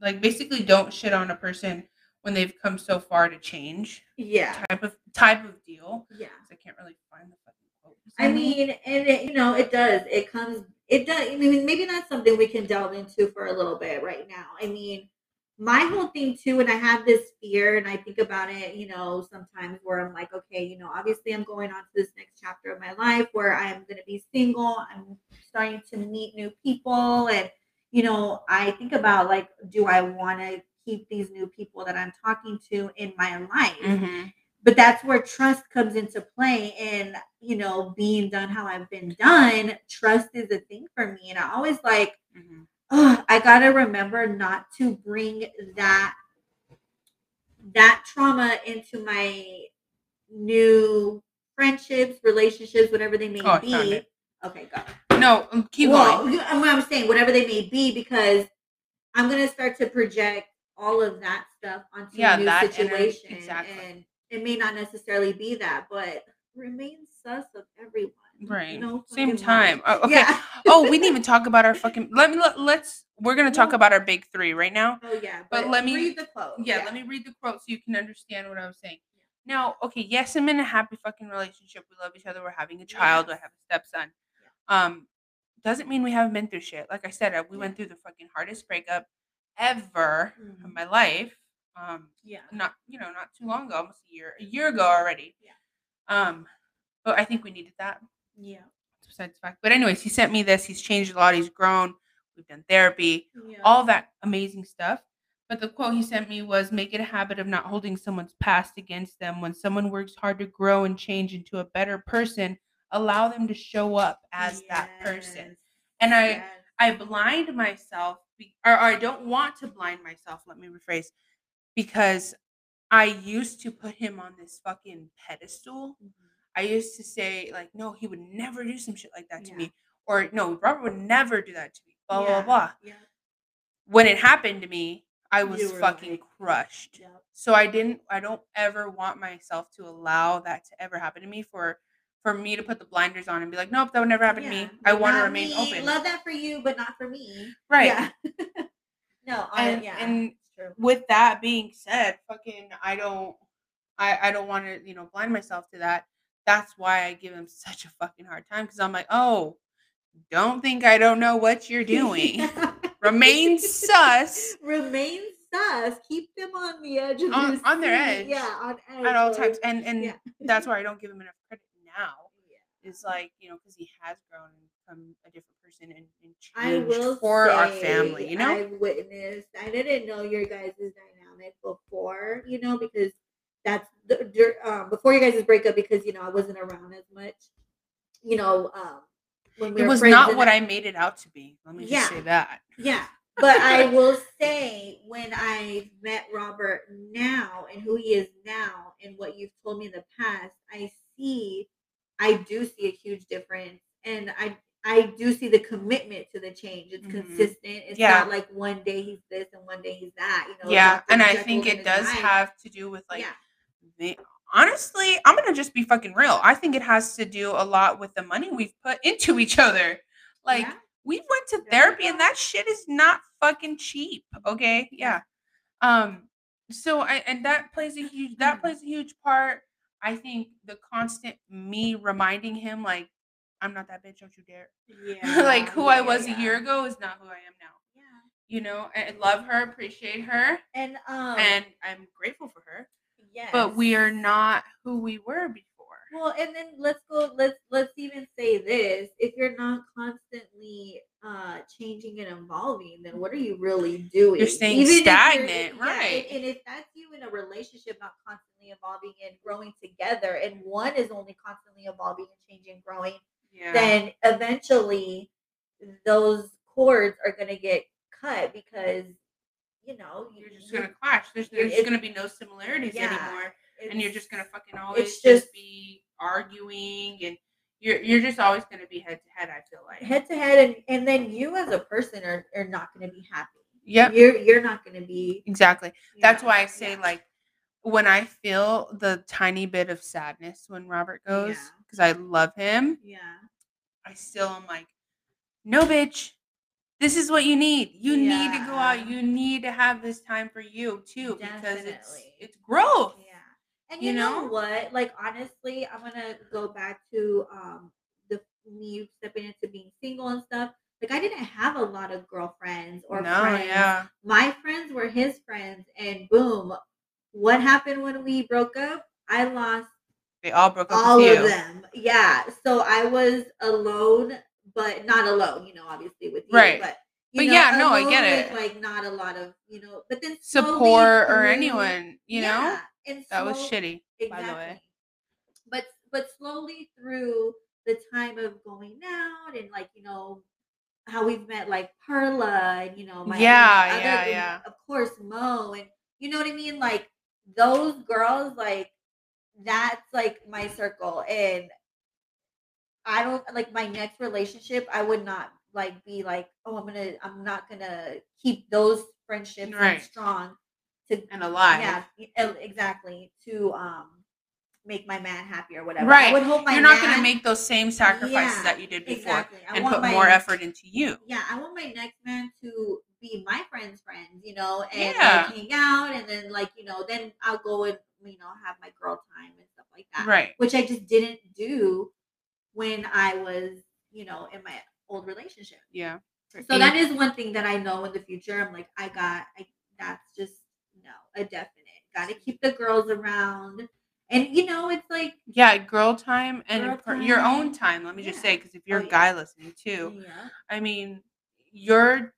[SPEAKER 1] like basically don't shit on a person when they've come so far to change
[SPEAKER 2] Yeah.
[SPEAKER 1] type of type of deal.
[SPEAKER 2] Yeah.
[SPEAKER 1] I can't really find the fucking quote.
[SPEAKER 2] I mean, and it, you know, it does. It comes. It does. I mean, maybe not something we can delve into for a little bit right now. I mean, my whole thing too, and I have this fear, and I think about it, you know, sometimes where I'm like, okay, you know, obviously I'm going on to this next chapter of my life where I'm going to be single. I'm starting to meet new people, and you know, I think about like, do I want to keep these new people that I'm talking to in my life?
[SPEAKER 1] Mhm.
[SPEAKER 2] but that's where trust comes into play and you know being done how i've been done trust is a thing for me and i always like
[SPEAKER 1] Mhm.
[SPEAKER 2] Oh (sighs) i gotta remember not to bring that that trauma into my new friendships relationships whatever they may
[SPEAKER 1] Oh,
[SPEAKER 2] be okay go.
[SPEAKER 1] No, um, keep
[SPEAKER 2] well,
[SPEAKER 1] going.
[SPEAKER 2] what I'm saying, whatever they may be, because I'm gonna start to project all of that stuff onto
[SPEAKER 1] Yeah,
[SPEAKER 2] a new situation,
[SPEAKER 1] exactly.
[SPEAKER 2] and it may not necessarily be that, but remain sus of everyone.
[SPEAKER 1] Right.
[SPEAKER 2] No
[SPEAKER 1] Same time. Oh, okay.
[SPEAKER 2] Yeah.
[SPEAKER 1] oh, we didn't even talk about our fucking. Let me. Let, let's. We're gonna talk about our big three right now.
[SPEAKER 2] Oh yeah,
[SPEAKER 1] But
[SPEAKER 2] but,
[SPEAKER 1] let me-
[SPEAKER 2] read the quote.
[SPEAKER 1] Yeah, Let me read the quote so you can understand what I was saying. Now, okay. Yes, I'm in a happy fucking relationship. We love each other. We're having a child. I have a stepson. Um, doesn't mean we haven't been through shit. Like I said, uh, we went through the fucking hardest breakup ever of
[SPEAKER 2] Mhm.
[SPEAKER 1] my life. Um,
[SPEAKER 2] Yeah.
[SPEAKER 1] not you know not too long ago, almost a year, a year ago already.
[SPEAKER 2] Yeah.
[SPEAKER 1] Um, but I think we needed that.
[SPEAKER 2] Yeah.
[SPEAKER 1] besides the fact. But anyways, he sent me this. He's changed a lot. He's grown. We've done therapy,
[SPEAKER 2] Yeah.
[SPEAKER 1] all that amazing stuff. But the quote he sent me was make it a habit of not holding someone's past against them. When someone works hard to grow and change into a better person, allow them to show up as that person.
[SPEAKER 2] Yes.
[SPEAKER 1] And I
[SPEAKER 2] Yes.
[SPEAKER 1] I blind myself or, or I don't want to blind myself, let me rephrase, because I used to put him on this fucking pedestal. Mm-hmm. I used to say like, no, he would never do some shit like that to
[SPEAKER 2] Yeah.
[SPEAKER 1] me, or no, Robert would never do that to me. Blah blah
[SPEAKER 2] Yeah,
[SPEAKER 1] blah.
[SPEAKER 2] Yeah.
[SPEAKER 1] When it happened to me, I was fucking
[SPEAKER 2] like,
[SPEAKER 1] crushed.
[SPEAKER 2] Yep.
[SPEAKER 1] So I didn't. I don't ever want myself to allow that to ever happen to me. For for me to put the blinders on and be like, nope, that would never happen to me. I want to remain
[SPEAKER 2] me.
[SPEAKER 1] open.
[SPEAKER 2] Love that for you, but not for me.
[SPEAKER 1] right.
[SPEAKER 2] Yeah. (laughs) no, I,
[SPEAKER 1] And-
[SPEAKER 2] yeah.
[SPEAKER 1] and with that being said, fucking I don't I I don't want to, you know, blind myself to that. That's why I give him such a fucking hard time cuz I'm like, "Oh, don't think I don't know what you're doing. Remain sus (laughs)
[SPEAKER 2] Remain sus. Keep them on the edge of
[SPEAKER 1] On-
[SPEAKER 2] their
[SPEAKER 1] on their edge
[SPEAKER 2] Yeah, on edge.
[SPEAKER 1] at all times." And and
[SPEAKER 2] yeah.
[SPEAKER 1] that's (laughs) why I don't give him enough credit now.
[SPEAKER 2] Yeah.
[SPEAKER 1] Is like, you know, cuz he has grown from a different person and, and changed for our family, you know?
[SPEAKER 2] I witnessed. I didn't know your guys' dynamic before, you know, because that's the, um, before you guys' breakup. Because you know I wasn't around as much. You know, um, when we
[SPEAKER 1] it was not what
[SPEAKER 2] that-
[SPEAKER 1] I made it out to be. Let me just
[SPEAKER 2] Yeah.
[SPEAKER 1] say that.
[SPEAKER 2] Yeah. But I (laughs) will say when I met Robert now and who he is now and what you've told me in the past, I see I do see a huge difference and I I do see the commitment to the change. It's
[SPEAKER 1] Mhm.
[SPEAKER 2] consistent. It's
[SPEAKER 1] Yeah.
[SPEAKER 2] not like one day he's this and one day he's that. You know,
[SPEAKER 1] yeah, and I think it does
[SPEAKER 2] Hyde.
[SPEAKER 1] have to do with like
[SPEAKER 2] yeah,
[SPEAKER 1] the, honestly, I'm gonna just be fucking real. I think it has to do a lot with the money we've put into each other. Like
[SPEAKER 2] Yeah.
[SPEAKER 1] we went to therapy and that shit is not fucking cheap. Okay. Yeah. Um, so I and that plays a huge that
[SPEAKER 2] Mhm.
[SPEAKER 1] plays a huge part. I think the constant me reminding him like I'm not that bitch, don't you dare. (laughs)
[SPEAKER 2] yeah.
[SPEAKER 1] like who I was
[SPEAKER 2] yeah.
[SPEAKER 1] a year ago is not who I am now.
[SPEAKER 2] Yeah.
[SPEAKER 1] You know, I love her, appreciate her,
[SPEAKER 2] And um
[SPEAKER 1] and I'm grateful for her.
[SPEAKER 2] Yes.
[SPEAKER 1] But we are not who we were before.
[SPEAKER 2] Well, and then let's go. Let's let's even say this: if you're not constantly uh changing and evolving, then what are you really doing?
[SPEAKER 1] staying
[SPEAKER 2] Even you're-
[SPEAKER 1] stagnant,
[SPEAKER 2] yeah,
[SPEAKER 1] right.
[SPEAKER 2] And, and if that's you in a relationship, not constantly evolving and growing together, and one is only constantly evolving and changing, growing,
[SPEAKER 1] Yeah.
[SPEAKER 2] then eventually those cords are going to get cut because you know you-
[SPEAKER 1] you're just gonna clash. There's, there's
[SPEAKER 2] it's-
[SPEAKER 1] gonna be no similarities
[SPEAKER 2] yeah,
[SPEAKER 1] anymore, and you're just gonna fucking always
[SPEAKER 2] it's
[SPEAKER 1] just,
[SPEAKER 2] just-
[SPEAKER 1] be arguing, and you're you're just always gonna be head to head. I feel like.
[SPEAKER 2] head to head and, and then you as a person are, are not going to be happy
[SPEAKER 1] Yeah,
[SPEAKER 2] you're you're not going to be
[SPEAKER 1] Exactly. That's
[SPEAKER 2] know,
[SPEAKER 1] why I say
[SPEAKER 2] yeah.
[SPEAKER 1] like when I feel the tiny bit of sadness when Robert goes
[SPEAKER 2] Yeah.
[SPEAKER 1] because I love him.
[SPEAKER 2] yeah
[SPEAKER 1] I still am like, no, bitch. This is what you need. You need to go out. You need to have this time for you too, because it's it's growth.
[SPEAKER 2] yeah and
[SPEAKER 1] You
[SPEAKER 2] you, know?
[SPEAKER 1] know?
[SPEAKER 2] what like honestly i'm going to go back to um the me stepping into being single and stuff like i didn't have a lot of girlfriends or
[SPEAKER 1] no,
[SPEAKER 2] friends
[SPEAKER 1] yeah,
[SPEAKER 2] my friends were his friends and boom what happened when we broke up i lost
[SPEAKER 1] they all broke up
[SPEAKER 2] all of them. Yeah. So I was alone, but not alone, you know, obviously with you.
[SPEAKER 1] Right.
[SPEAKER 2] But, you
[SPEAKER 1] But
[SPEAKER 2] know,
[SPEAKER 1] yeah, no, I get
[SPEAKER 2] with,
[SPEAKER 1] it.
[SPEAKER 2] Like not a lot of, you know, but then slowly
[SPEAKER 1] Support or anyone, you know,
[SPEAKER 2] Yeah, and
[SPEAKER 1] that was shitty.
[SPEAKER 2] Exactly.
[SPEAKER 1] By the way,
[SPEAKER 2] But but slowly through the time of going out and like, you know, how we've met like Perla and you know, my
[SPEAKER 1] Yeah,
[SPEAKER 2] other-
[SPEAKER 1] yeah, yeah.
[SPEAKER 2] Of course, Mo and you know what I mean? Like those girls, like that's like my circle. And I don't like my next relationship, I would not like be like, oh, I'm gonna I'm not gonna keep those friendships
[SPEAKER 1] Right.
[SPEAKER 2] strong to
[SPEAKER 1] and alive.
[SPEAKER 2] yeah, exactly. To um make my man happy or whatever.
[SPEAKER 1] Right.
[SPEAKER 2] I would hope my
[SPEAKER 1] You're not going to make those same sacrifices
[SPEAKER 2] Yeah,
[SPEAKER 1] that you did before
[SPEAKER 2] exactly.
[SPEAKER 1] And put
[SPEAKER 2] my,
[SPEAKER 1] more effort into you.
[SPEAKER 2] Yeah, I want my next man to be my friend's friend, you know, and
[SPEAKER 1] Yeah.
[SPEAKER 2] like hang out and then like, you know, then I'll go and you know, have my girl time and stuff like that.
[SPEAKER 1] Right.
[SPEAKER 2] Which I just didn't do when I was, you know, in my old relationship.
[SPEAKER 1] Yeah.
[SPEAKER 2] So that is one thing that I know in the future. I'm like, I got, I that's just no, a definite. Got to keep the girls around, and you know, it's like,
[SPEAKER 1] yeah, girl time and
[SPEAKER 2] Girl
[SPEAKER 1] per- your own
[SPEAKER 2] time.
[SPEAKER 1] time. Let me just say, because if oh, you're
[SPEAKER 2] Oh,
[SPEAKER 1] a
[SPEAKER 2] yeah.
[SPEAKER 1] guy listening too,
[SPEAKER 2] yeah,
[SPEAKER 1] I mean, your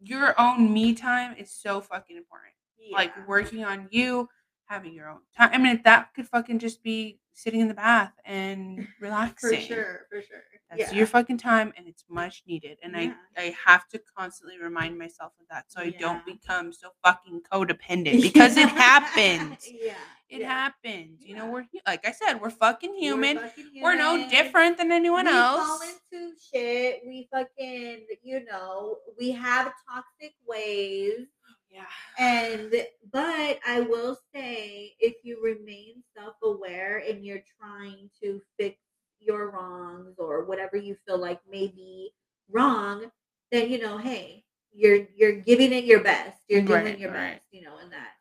[SPEAKER 1] your own me time is so fucking important. Like working on you, having your own time. I mean, that could fucking just be sitting in the bath and (laughs) relaxing.
[SPEAKER 2] for sure, for sure.
[SPEAKER 1] That's
[SPEAKER 2] Yeah.
[SPEAKER 1] your fucking time and it's much needed. And
[SPEAKER 2] Yeah.
[SPEAKER 1] I, I have to constantly remind myself of that so I don't become so fucking codependent (laughs) because it happens. (laughs)
[SPEAKER 2] Yeah.
[SPEAKER 1] It
[SPEAKER 2] yeah.
[SPEAKER 1] happens. You know, we're like I said, we're fucking
[SPEAKER 2] We're
[SPEAKER 1] human. We're, no different than anyone
[SPEAKER 2] we
[SPEAKER 1] else.
[SPEAKER 2] We fall into shit. We fucking, you know, we have toxic ways.
[SPEAKER 1] Yeah.
[SPEAKER 2] And but I will say, if you remain self-aware and you're trying to fix your wrongs or whatever you feel like may be wrong, then you know, hey, you're you're giving it your best. You're doing
[SPEAKER 1] Right,
[SPEAKER 2] your
[SPEAKER 1] right.
[SPEAKER 2] best, you know, in that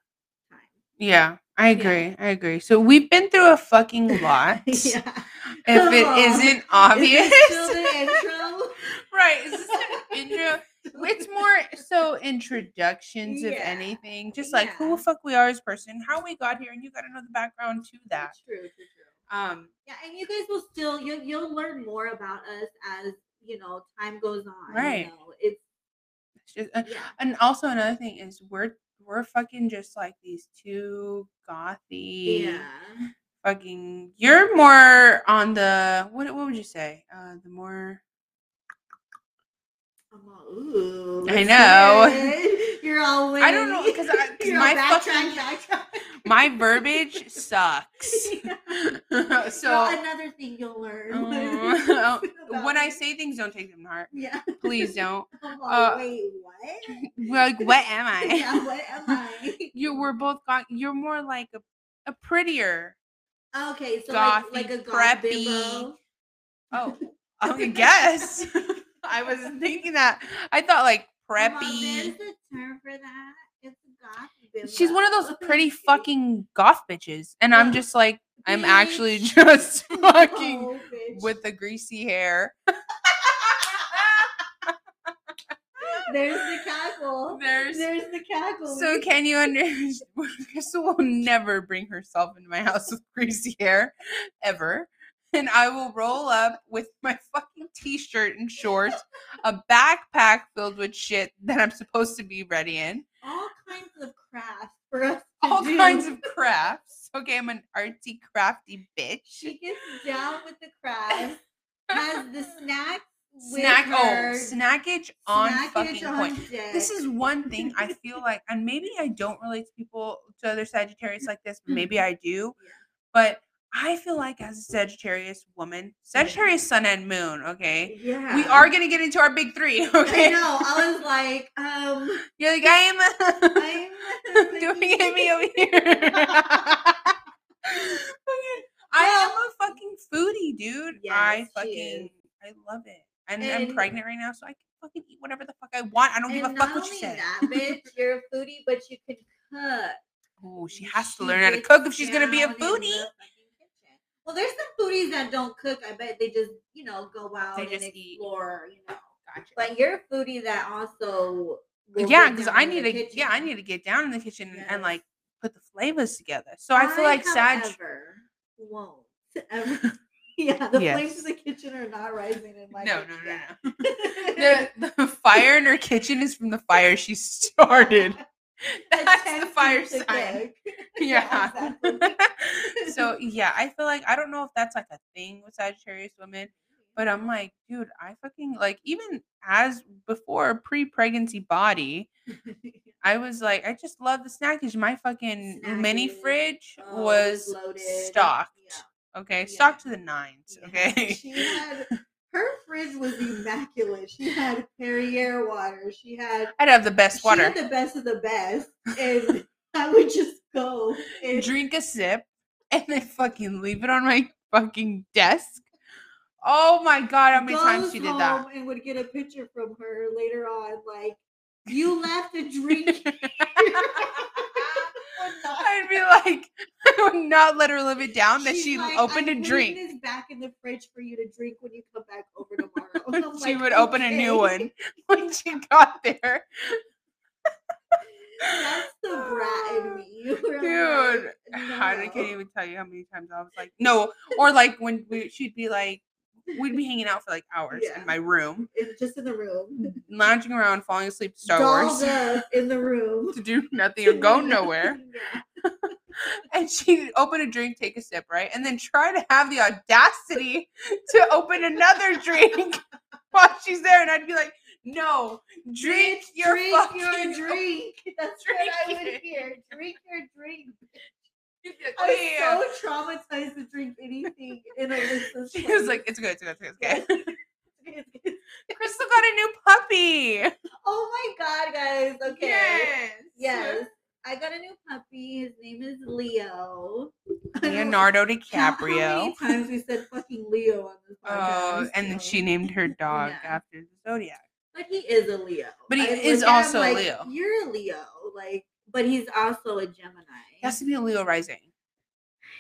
[SPEAKER 2] time.
[SPEAKER 1] Yeah, I agree. I agree. So we've been through a fucking lot. (laughs)
[SPEAKER 2] yeah.
[SPEAKER 1] If
[SPEAKER 2] Come
[SPEAKER 1] it
[SPEAKER 2] on.
[SPEAKER 1] isn't obvious. (laughs)
[SPEAKER 2] Is this still the intro? (laughs)
[SPEAKER 1] right. Is this an intro? It's more so introductions, if
[SPEAKER 2] Yeah.
[SPEAKER 1] anything. Just like who the fuck we are as a person, how we got here, and you gotta know the background to that.
[SPEAKER 2] True, true, true.
[SPEAKER 1] Um
[SPEAKER 2] Yeah, and you guys will still you you'll learn more about us as you know time goes on.
[SPEAKER 1] Right.
[SPEAKER 2] You know, it's
[SPEAKER 1] it's just, uh,
[SPEAKER 2] yeah.
[SPEAKER 1] and also another thing is we're we're fucking just like these two gothy
[SPEAKER 2] Yeah.
[SPEAKER 1] fucking you're more on the what what would you say? Uh the more
[SPEAKER 2] all, ooh,
[SPEAKER 1] I know.
[SPEAKER 2] it. You're all
[SPEAKER 1] I don't know,
[SPEAKER 2] witty.
[SPEAKER 1] 'cause I- 'cause
[SPEAKER 2] You're
[SPEAKER 1] my fucking-
[SPEAKER 2] backtrack,
[SPEAKER 1] my verbiage (laughs) sucks.
[SPEAKER 2] backtrack. (laughs)
[SPEAKER 1] so
[SPEAKER 2] Well, another thing you'll learn. (laughs)
[SPEAKER 1] uh, when I say things, don't take them to heart.
[SPEAKER 2] yeah,
[SPEAKER 1] Please don't. Uh,
[SPEAKER 2] wait, what?
[SPEAKER 1] Like, what am I?
[SPEAKER 2] yeah, what am I?
[SPEAKER 1] You were both got. You're more like a, a prettier.
[SPEAKER 2] Okay, so
[SPEAKER 1] Gothy,
[SPEAKER 2] like, like a
[SPEAKER 1] preppy.
[SPEAKER 2] bimbo.
[SPEAKER 1] Oh, I guess. I wasn't thinking that. I thought like preppy.
[SPEAKER 2] There's a term for that. It's goth bimbo.
[SPEAKER 1] She's one of those pretty fucking goth bitches, and I'm just like, I'm actually (laughs) just (laughs) fucking
[SPEAKER 2] Oh,
[SPEAKER 1] with the greasy hair. (laughs)
[SPEAKER 2] There's the cackle.
[SPEAKER 1] There's
[SPEAKER 2] There's the cackle.
[SPEAKER 1] So can you understand? Crystal will never bring herself into my house with greasy hair, ever. And I will roll up with my fucking t-shirt and shorts, a backpack filled with shit that I'm supposed to be ready in,
[SPEAKER 2] all kinds of crafts for us.
[SPEAKER 1] All
[SPEAKER 2] do.
[SPEAKER 1] kinds of crafts. Okay, I'm an artsy, crafty bitch.
[SPEAKER 2] She gets down with the crafts. Has the snacks. with
[SPEAKER 1] Snack, oh, snackage on
[SPEAKER 2] snackage
[SPEAKER 1] fucking
[SPEAKER 2] on
[SPEAKER 1] point.
[SPEAKER 2] deck.
[SPEAKER 1] This is one thing I feel like, and maybe I don't relate to people to other Sagittarius like this, but hmm. maybe I do.
[SPEAKER 2] Yeah.
[SPEAKER 1] But I feel like as a Sagittarius woman, Sagittarius Sun and Moon, okay,
[SPEAKER 2] Yeah.
[SPEAKER 1] we are gonna get into our big three, (laughs)
[SPEAKER 2] I
[SPEAKER 1] okay?
[SPEAKER 2] know. I was like, um, (laughs)
[SPEAKER 1] You're like (laughs) I am.
[SPEAKER 2] I'm
[SPEAKER 1] Don't hit me over here. I am a fucking foodie, dude. I
[SPEAKER 2] Yes, she
[SPEAKER 1] fucking. I love it. And, I'm pregnant right now, so I can fucking eat whatever the fuck I want. I don't give a fuck what you say.
[SPEAKER 2] that, bitch, you're a foodie, but you can cook.
[SPEAKER 1] Oh, she has to learn how to cook if she's gonna be a foodie.
[SPEAKER 2] Kitchen. Well, there's some foodies that don't cook. I bet they just, you know, go out
[SPEAKER 1] They
[SPEAKER 2] and
[SPEAKER 1] just eat.
[SPEAKER 2] explore, you know.
[SPEAKER 1] Gotcha.
[SPEAKER 2] But you're a foodie that also
[SPEAKER 1] yeah, because I need to. Yeah, I need to get down in the kitchen and, and like put the flavors together. So I feel like Sag.
[SPEAKER 2] won't (laughs) ever. (laughs) yeah, the
[SPEAKER 1] Yes.
[SPEAKER 2] flames in the kitchen are not rising in my
[SPEAKER 1] No,
[SPEAKER 2] kitchen
[SPEAKER 1] no, no,
[SPEAKER 2] yet. (laughs)
[SPEAKER 1] The, the fire in her kitchen is from the fire she started. (laughs) That's the fire sign.
[SPEAKER 2] cook. (laughs) (laughs)
[SPEAKER 1] Yeah. so yeah, I feel like I don't know if that's like a thing with Sagittarius women, mm-hmm. but I'm like, dude, I fucking like even as before pre-pregnancy body, I was like, I just love the snackage. My fucking mini fridge
[SPEAKER 2] Oh,
[SPEAKER 1] was
[SPEAKER 2] loaded.
[SPEAKER 1] stocked.
[SPEAKER 2] Yeah.
[SPEAKER 1] Okay,
[SPEAKER 2] Yeah.
[SPEAKER 1] stocked to the nines.
[SPEAKER 2] Yeah.
[SPEAKER 1] Okay.
[SPEAKER 2] She had her fridge was immaculate. She had Perrier water. She had
[SPEAKER 1] I'd have the best
[SPEAKER 2] She
[SPEAKER 1] water.
[SPEAKER 2] had the best of the best, and (laughs) I would just go and
[SPEAKER 1] Drink a sip and then fucking leave it on my fucking desk. Oh my god, how many times she did that?
[SPEAKER 2] and would get a picture from her later on, like you left a drink. (laughs) (laughs) here." Would not-
[SPEAKER 1] I'd be like, (laughs) I would not let her live it down that
[SPEAKER 2] She's
[SPEAKER 1] she
[SPEAKER 2] like,
[SPEAKER 1] opened
[SPEAKER 2] "I'm
[SPEAKER 1] a drink.
[SPEAKER 2] This back in the fridge for you to drink when you come back over tomorrow. (laughs)
[SPEAKER 1] She
[SPEAKER 2] like,
[SPEAKER 1] would open a new one (laughs) when she got there.
[SPEAKER 2] That's the brat in me.
[SPEAKER 1] Dude,
[SPEAKER 2] like, (sighs)
[SPEAKER 1] I can't even tell you how many times I was like, no, or like when we, she'd be like, we'd be hanging out for like hours
[SPEAKER 2] Yeah.
[SPEAKER 1] in my room,
[SPEAKER 2] It's just in the room. (laughs)
[SPEAKER 1] lounging around, falling asleep to Star
[SPEAKER 2] Dolled
[SPEAKER 1] Wars
[SPEAKER 2] in the room. (laughs)
[SPEAKER 1] to do nothing or go nowhere. (laughs)
[SPEAKER 2] Yeah.
[SPEAKER 1] And she'd open a drink, take a sip, right? And then try to have the audacity to open another drink while she's there. And I'd be like, no, drink
[SPEAKER 2] Bitch,
[SPEAKER 1] your
[SPEAKER 2] drink your drink. That's what I would hear. Drink your drink.
[SPEAKER 1] She'd be like,
[SPEAKER 2] I'm
[SPEAKER 1] "Oh,
[SPEAKER 2] so traumatized to drink anything in a (laughs)
[SPEAKER 1] She was like, it's good, it's good, (laughs) it's good. It's good. Crystal got a new puppy.
[SPEAKER 2] oh my god, guys. Okay.
[SPEAKER 1] Yes.
[SPEAKER 2] Yes. I got a new puppy. His name is Leo. I don't know
[SPEAKER 1] Leonardo
[SPEAKER 2] how- How
[SPEAKER 1] DiCaprio.
[SPEAKER 2] many times we said fucking Leo on this (laughs) oh, podcast?
[SPEAKER 1] Oh, and then she named her dog
[SPEAKER 2] Yeah.
[SPEAKER 1] after the zodiac.
[SPEAKER 2] But he is a Leo.
[SPEAKER 1] But he
[SPEAKER 2] I
[SPEAKER 1] is also a
[SPEAKER 2] like,
[SPEAKER 1] Leo.
[SPEAKER 2] You're a Leo, like, but he's also a Gemini.
[SPEAKER 1] He has to be a Leo rising.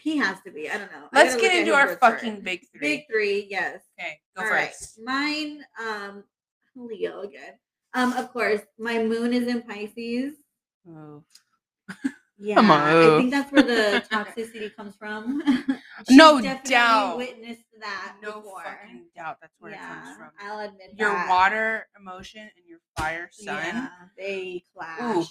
[SPEAKER 2] He has to be. I don't know.
[SPEAKER 1] Let's get into our
[SPEAKER 2] birth chart.
[SPEAKER 1] fucking big three.
[SPEAKER 2] big three. Yes.
[SPEAKER 1] Okay, go
[SPEAKER 2] All right.
[SPEAKER 1] first.
[SPEAKER 2] Mine, um, Leo again. Um, of course, my moon is in Pisces.
[SPEAKER 1] Oh. (laughs)
[SPEAKER 2] Yeah, I think that's where the (laughs) toxicity comes from. (laughs)
[SPEAKER 1] No doubt.
[SPEAKER 2] Witnessed that
[SPEAKER 1] No
[SPEAKER 2] before.
[SPEAKER 1] fucking doubt that's where
[SPEAKER 2] yeah,
[SPEAKER 1] it comes from.
[SPEAKER 2] I'll admit
[SPEAKER 1] Your
[SPEAKER 2] that.
[SPEAKER 1] water emotion and your fire sun.
[SPEAKER 2] Yeah, they clash.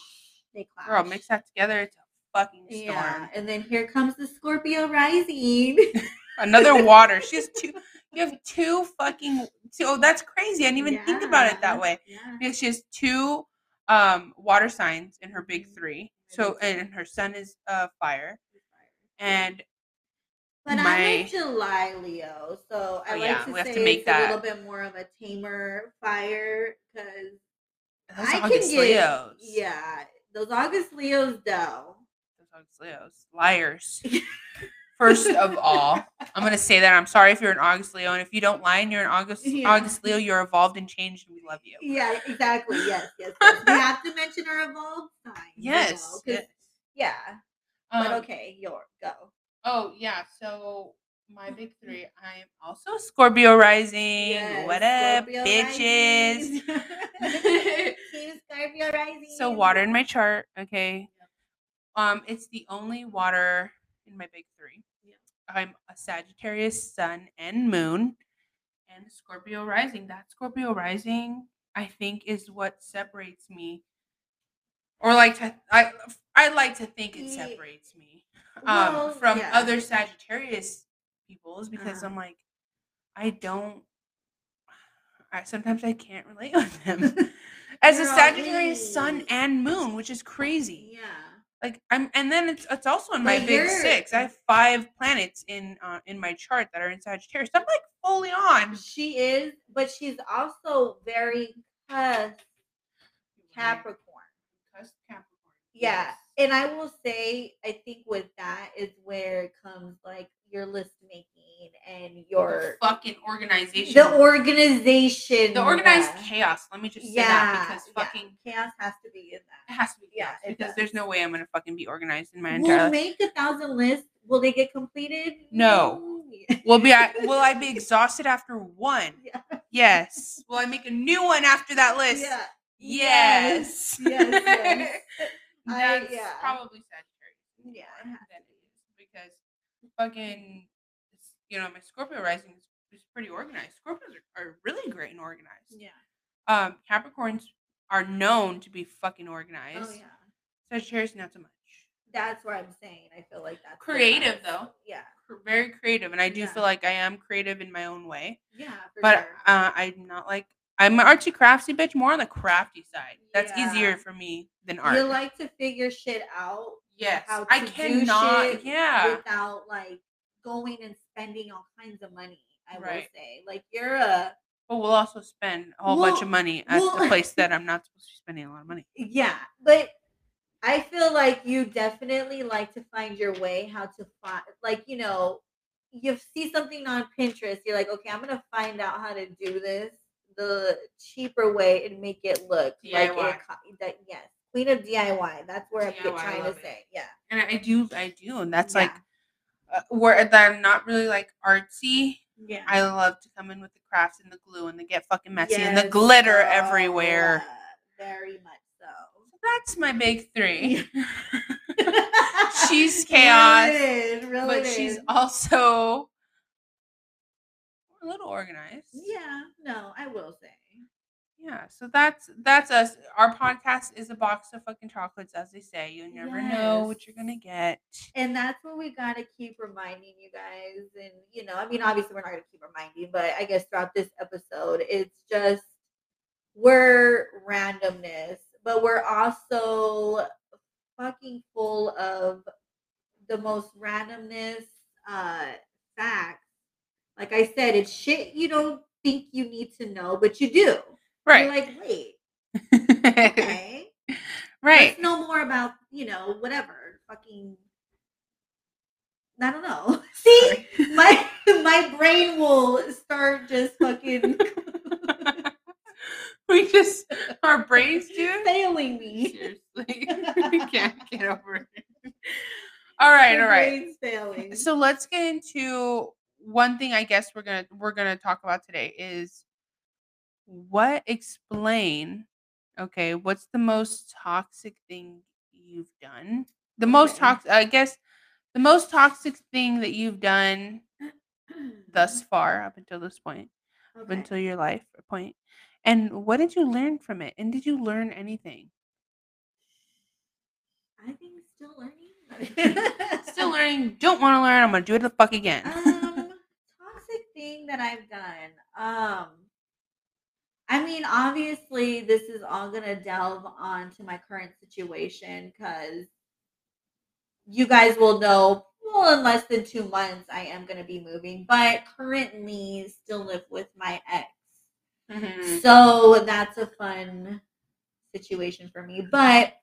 [SPEAKER 2] They clash.
[SPEAKER 1] Girl, mix that together. It's a fucking storm.
[SPEAKER 2] Yeah, and then here comes the Scorpio rising. (laughs)
[SPEAKER 1] Another (laughs) water. She has two. You have two fucking. Two, oh, that's crazy. I didn't even think about it that way.
[SPEAKER 2] Yeah.
[SPEAKER 1] Because she has two um water signs in her big
[SPEAKER 2] Mhm.
[SPEAKER 1] three. So and her sun is uh fire. And
[SPEAKER 2] But I'm
[SPEAKER 1] my-
[SPEAKER 2] a July Leo, so I
[SPEAKER 1] Oh,
[SPEAKER 2] like
[SPEAKER 1] yeah,
[SPEAKER 2] to
[SPEAKER 1] we have to
[SPEAKER 2] say
[SPEAKER 1] make
[SPEAKER 2] it's
[SPEAKER 1] that.
[SPEAKER 2] a little bit more of a tamer fire because I can get
[SPEAKER 1] Leos.
[SPEAKER 2] yeah those August Leos though.
[SPEAKER 1] Those August Leos. Liars. (laughs) First of all, I'm gonna say that I'm sorry if you're an August Leo, and if you don't lie and you're an August
[SPEAKER 2] Yeah.
[SPEAKER 1] August Leo, you're evolved and changed, and we love you.
[SPEAKER 2] Yeah, exactly. Yes, yes. yes. we have to mention our evolved sign. you know,
[SPEAKER 1] Yes. yes.
[SPEAKER 2] Yeah. But
[SPEAKER 1] Um,
[SPEAKER 2] okay, your go.
[SPEAKER 1] Oh yeah, so my (laughs) big three. I'm also Scorpio rising.
[SPEAKER 2] Yes,
[SPEAKER 1] what up,
[SPEAKER 2] Scorpio
[SPEAKER 1] bitches? (laughs) (laughs)
[SPEAKER 2] Scorpio rising.
[SPEAKER 1] so water in my chart. Okay. Um, it's the only water in my big three.
[SPEAKER 2] Yeah.
[SPEAKER 1] I'm a Sagittarius sun and moon, and Scorpio rising. That Scorpio rising, I think, is what separates me. Or like to, I, I like to think it separates me um,
[SPEAKER 2] Well,
[SPEAKER 1] from
[SPEAKER 2] yeah.
[SPEAKER 1] other Sagittarius peoples because
[SPEAKER 2] Uh-huh.
[SPEAKER 1] I'm like, I don't. I sometimes I can't relate (laughs) with them as a Sagittarius sun and moon, which is crazy.
[SPEAKER 2] Yeah.
[SPEAKER 1] Like I'm, and then it's it's also in my big six. I have five planets in uh, in my chart that are in Sagittarius. I'm like fully on
[SPEAKER 2] She is, but she's also very cusp Capricorn.
[SPEAKER 1] Cusp Capricorn.
[SPEAKER 2] Yeah.
[SPEAKER 1] Yes.
[SPEAKER 2] And I will say, I think with that is where it comes like your list making and
[SPEAKER 1] The
[SPEAKER 2] your
[SPEAKER 1] fucking organization.
[SPEAKER 2] the organization.
[SPEAKER 1] the organized
[SPEAKER 2] yeah.
[SPEAKER 1] chaos. Let me just say
[SPEAKER 2] Yeah,
[SPEAKER 1] that because
[SPEAKER 2] yeah.
[SPEAKER 1] fucking
[SPEAKER 2] chaos has to be in that.
[SPEAKER 1] it has to be
[SPEAKER 2] Yeah,
[SPEAKER 1] because there's no way I'm gonna fucking be organized in my entire
[SPEAKER 2] We'll
[SPEAKER 1] life.
[SPEAKER 2] make a thousand lists. Will they get completed?
[SPEAKER 1] No.
[SPEAKER 2] Yeah.
[SPEAKER 1] Will be I, will I be (laughs) exhausted after one?
[SPEAKER 2] Yeah.
[SPEAKER 1] Yes. Will I make a new one after that list?
[SPEAKER 2] Yeah.
[SPEAKER 1] Yes.
[SPEAKER 2] Yes. yes. (laughs) I-
[SPEAKER 1] That's
[SPEAKER 2] yeah.
[SPEAKER 1] probably Sagittarius.
[SPEAKER 2] Yeah, it
[SPEAKER 1] more
[SPEAKER 2] has
[SPEAKER 1] than it is because fucking, you know, my Scorpio rising is, is pretty organized. Scorpios are, are really great and organized.
[SPEAKER 2] Yeah.
[SPEAKER 1] Um, Capricorns are known to be fucking organized.
[SPEAKER 2] Oh yeah.
[SPEAKER 1] Sagittarius not so much.
[SPEAKER 2] That's what I'm saying. I feel like that's
[SPEAKER 1] Creative, though.
[SPEAKER 2] Yeah.
[SPEAKER 1] Very creative, and I do
[SPEAKER 2] Yeah.
[SPEAKER 1] feel like I am creative in my own way.
[SPEAKER 2] Yeah. For
[SPEAKER 1] but
[SPEAKER 2] sure.
[SPEAKER 1] uh, I'm not like I'm an artsy craftsy bitch, more on the crafty side. That's
[SPEAKER 2] Yeah.
[SPEAKER 1] easier for me than art.
[SPEAKER 2] you like to figure shit out
[SPEAKER 1] yes,
[SPEAKER 2] how
[SPEAKER 1] I cannot. Yeah,
[SPEAKER 2] without like going and spending all kinds of money. I will say, like you're a
[SPEAKER 1] but we'll also spend a whole bunch of money at
[SPEAKER 2] well-
[SPEAKER 1] the place (laughs) that I'm not supposed to be spending a lot of money.
[SPEAKER 2] yeah, but I feel like you definitely like to find your way how to find, like you know, you see something on Pinterest, you're like, okay, I'm gonna find out how to do this the cheaper way and make it look like
[SPEAKER 1] DIY.
[SPEAKER 2] it. co- That yes, queen of DIY. That's where I'm trying to
[SPEAKER 1] it.
[SPEAKER 2] say. Yeah,
[SPEAKER 1] And I do, I do, and that's
[SPEAKER 2] Yeah.
[SPEAKER 1] like uh, where that I'm not really like artsy.
[SPEAKER 2] yeah.
[SPEAKER 1] I love to come in with the crafts and the glue and the get fucking messy and the glitter
[SPEAKER 2] so,
[SPEAKER 1] everywhere.
[SPEAKER 2] uh, very much so.
[SPEAKER 1] That's my big three. (laughs)
[SPEAKER 2] she's (laughs)
[SPEAKER 1] chaos,
[SPEAKER 2] Really really
[SPEAKER 1] but she's also a little organized.
[SPEAKER 2] Yeah, no, I will say.
[SPEAKER 1] Yeah, so that's that's us. Our podcast is a box of fucking chocolates, as they say. You never know what you're gonna get.
[SPEAKER 2] And that's what we gotta keep reminding you guys. And you know, I mean, obviously we're not gonna keep reminding, but I guess throughout this episode, it's just we're randomness, but we're also fucking full of the most randomness uh facts. Like I said, it's shit you don't think you need to know, but you do.
[SPEAKER 1] Right.
[SPEAKER 2] You're like, wait, (laughs) okay.
[SPEAKER 1] right.
[SPEAKER 2] Let's know more about, you know, whatever. Fucking I don't know. (laughs) See? (laughs) my my brain will start just fucking
[SPEAKER 1] we just our brains do
[SPEAKER 2] failing me.
[SPEAKER 1] Seriously. we can't get over it. All right,
[SPEAKER 2] My
[SPEAKER 1] all right.
[SPEAKER 2] brain's failing.
[SPEAKER 1] So let's get into one thing I guess we're gonna we're gonna talk about today is what explain okay, what's the most toxic thing you've done? The most toxic I guess the most toxic thing that you've done thus far up until this point, up until your life point. And what did you learn from it? And did you learn anything?
[SPEAKER 2] I think still learning. (laughs)
[SPEAKER 1] Still (laughs) learning, don't want to learn, I'm gonna do it the fuck again.
[SPEAKER 2] um (laughs) toxic thing that I've done. Um I mean, obviously this is all gonna delve onto my current situation because you guys will know well in less than two months I am gonna be moving, but currently still live with my ex.
[SPEAKER 1] Mhm.
[SPEAKER 2] So that's a fun situation for me. But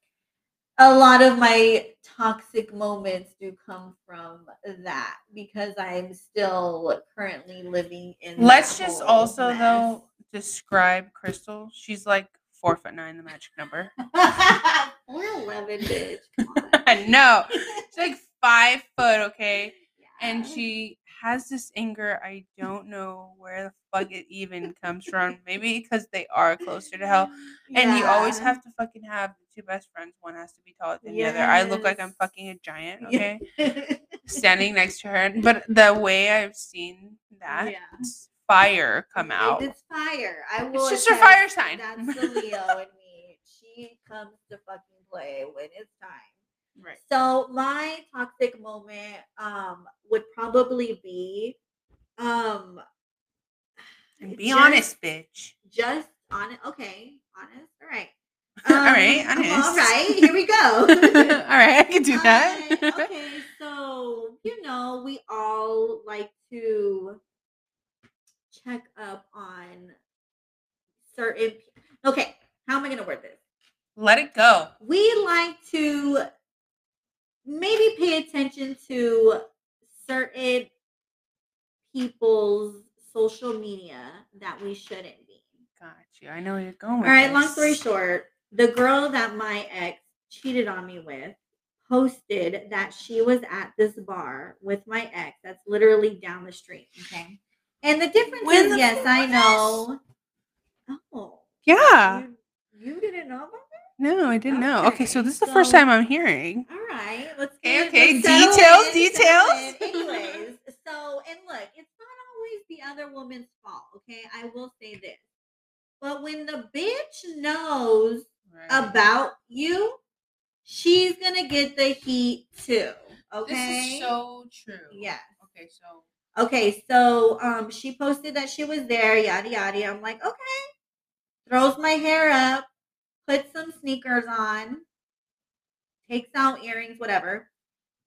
[SPEAKER 2] a lot of my toxic moments do come from that because I'm still currently living in.
[SPEAKER 1] Let's just also
[SPEAKER 2] mess.
[SPEAKER 1] though describe Crystal. She's like four foot nine, the magic number. (laughs)
[SPEAKER 2] We're 11, bitch. Come on. (laughs)
[SPEAKER 1] I know. (laughs) She's like five foot, okay? And she has this anger. I don't know where the fuck it even comes from. Maybe because they are closer to hell. And you always have to fucking have the two best friends. One has to be taller than the other. I look like I'm fucking a giant,
[SPEAKER 2] Yeah. (laughs)
[SPEAKER 1] okay? Standing next to her. But the way I've seen that
[SPEAKER 2] Yeah.
[SPEAKER 1] fire come out.
[SPEAKER 2] It's fire. I will.
[SPEAKER 1] It's just her
[SPEAKER 2] attest
[SPEAKER 1] fire sign.
[SPEAKER 2] That's the (laughs) Leo in me. She comes to fucking play when it's time.
[SPEAKER 1] Right.
[SPEAKER 2] So my toxic moment um would probably be um
[SPEAKER 1] And be
[SPEAKER 2] just-
[SPEAKER 1] honest, bitch.
[SPEAKER 2] Just on it. Okay, honest. All right. (laughs)
[SPEAKER 1] All right,
[SPEAKER 2] Um,
[SPEAKER 1] honest.
[SPEAKER 2] All right, here we go. (laughs)
[SPEAKER 1] all right, I can do that. (laughs)
[SPEAKER 2] Okay, so you know, we all like to check up on certain. Okay, how am I going to word this?
[SPEAKER 1] Let it go.
[SPEAKER 2] We like to maybe pay attention to certain people's social media that we shouldn't be.
[SPEAKER 1] Got you. I know where you're going.
[SPEAKER 2] All
[SPEAKER 1] right.
[SPEAKER 2] Right, long story short, the girl that my ex cheated on me with posted that she was at this bar with my ex that's literally down the street. Okay. And the difference
[SPEAKER 1] When
[SPEAKER 2] is,
[SPEAKER 1] the
[SPEAKER 2] yes, I know. Oh,
[SPEAKER 1] Yeah.
[SPEAKER 2] you, you didn't know about?
[SPEAKER 1] No, I didn't know. Okay, so this is the first
[SPEAKER 2] so-
[SPEAKER 1] time I'm hearing.
[SPEAKER 2] All right, let's
[SPEAKER 1] Okay,
[SPEAKER 2] get-
[SPEAKER 1] okay,
[SPEAKER 2] let's settle
[SPEAKER 1] details,
[SPEAKER 2] in, settle
[SPEAKER 1] details.
[SPEAKER 2] in. (laughs) Anyways, so and look, it's not always the other woman's fault. Okay, I will say this, but when the bitch knows about you, she's gonna get the heat too. Okay.
[SPEAKER 1] This is so true.
[SPEAKER 2] Yeah.
[SPEAKER 1] Okay, so
[SPEAKER 2] Okay, so um she posted that she was there, yada yada. I'm like, okay. Throws my hair up, puts some sneakers on, takes out earrings, whatever,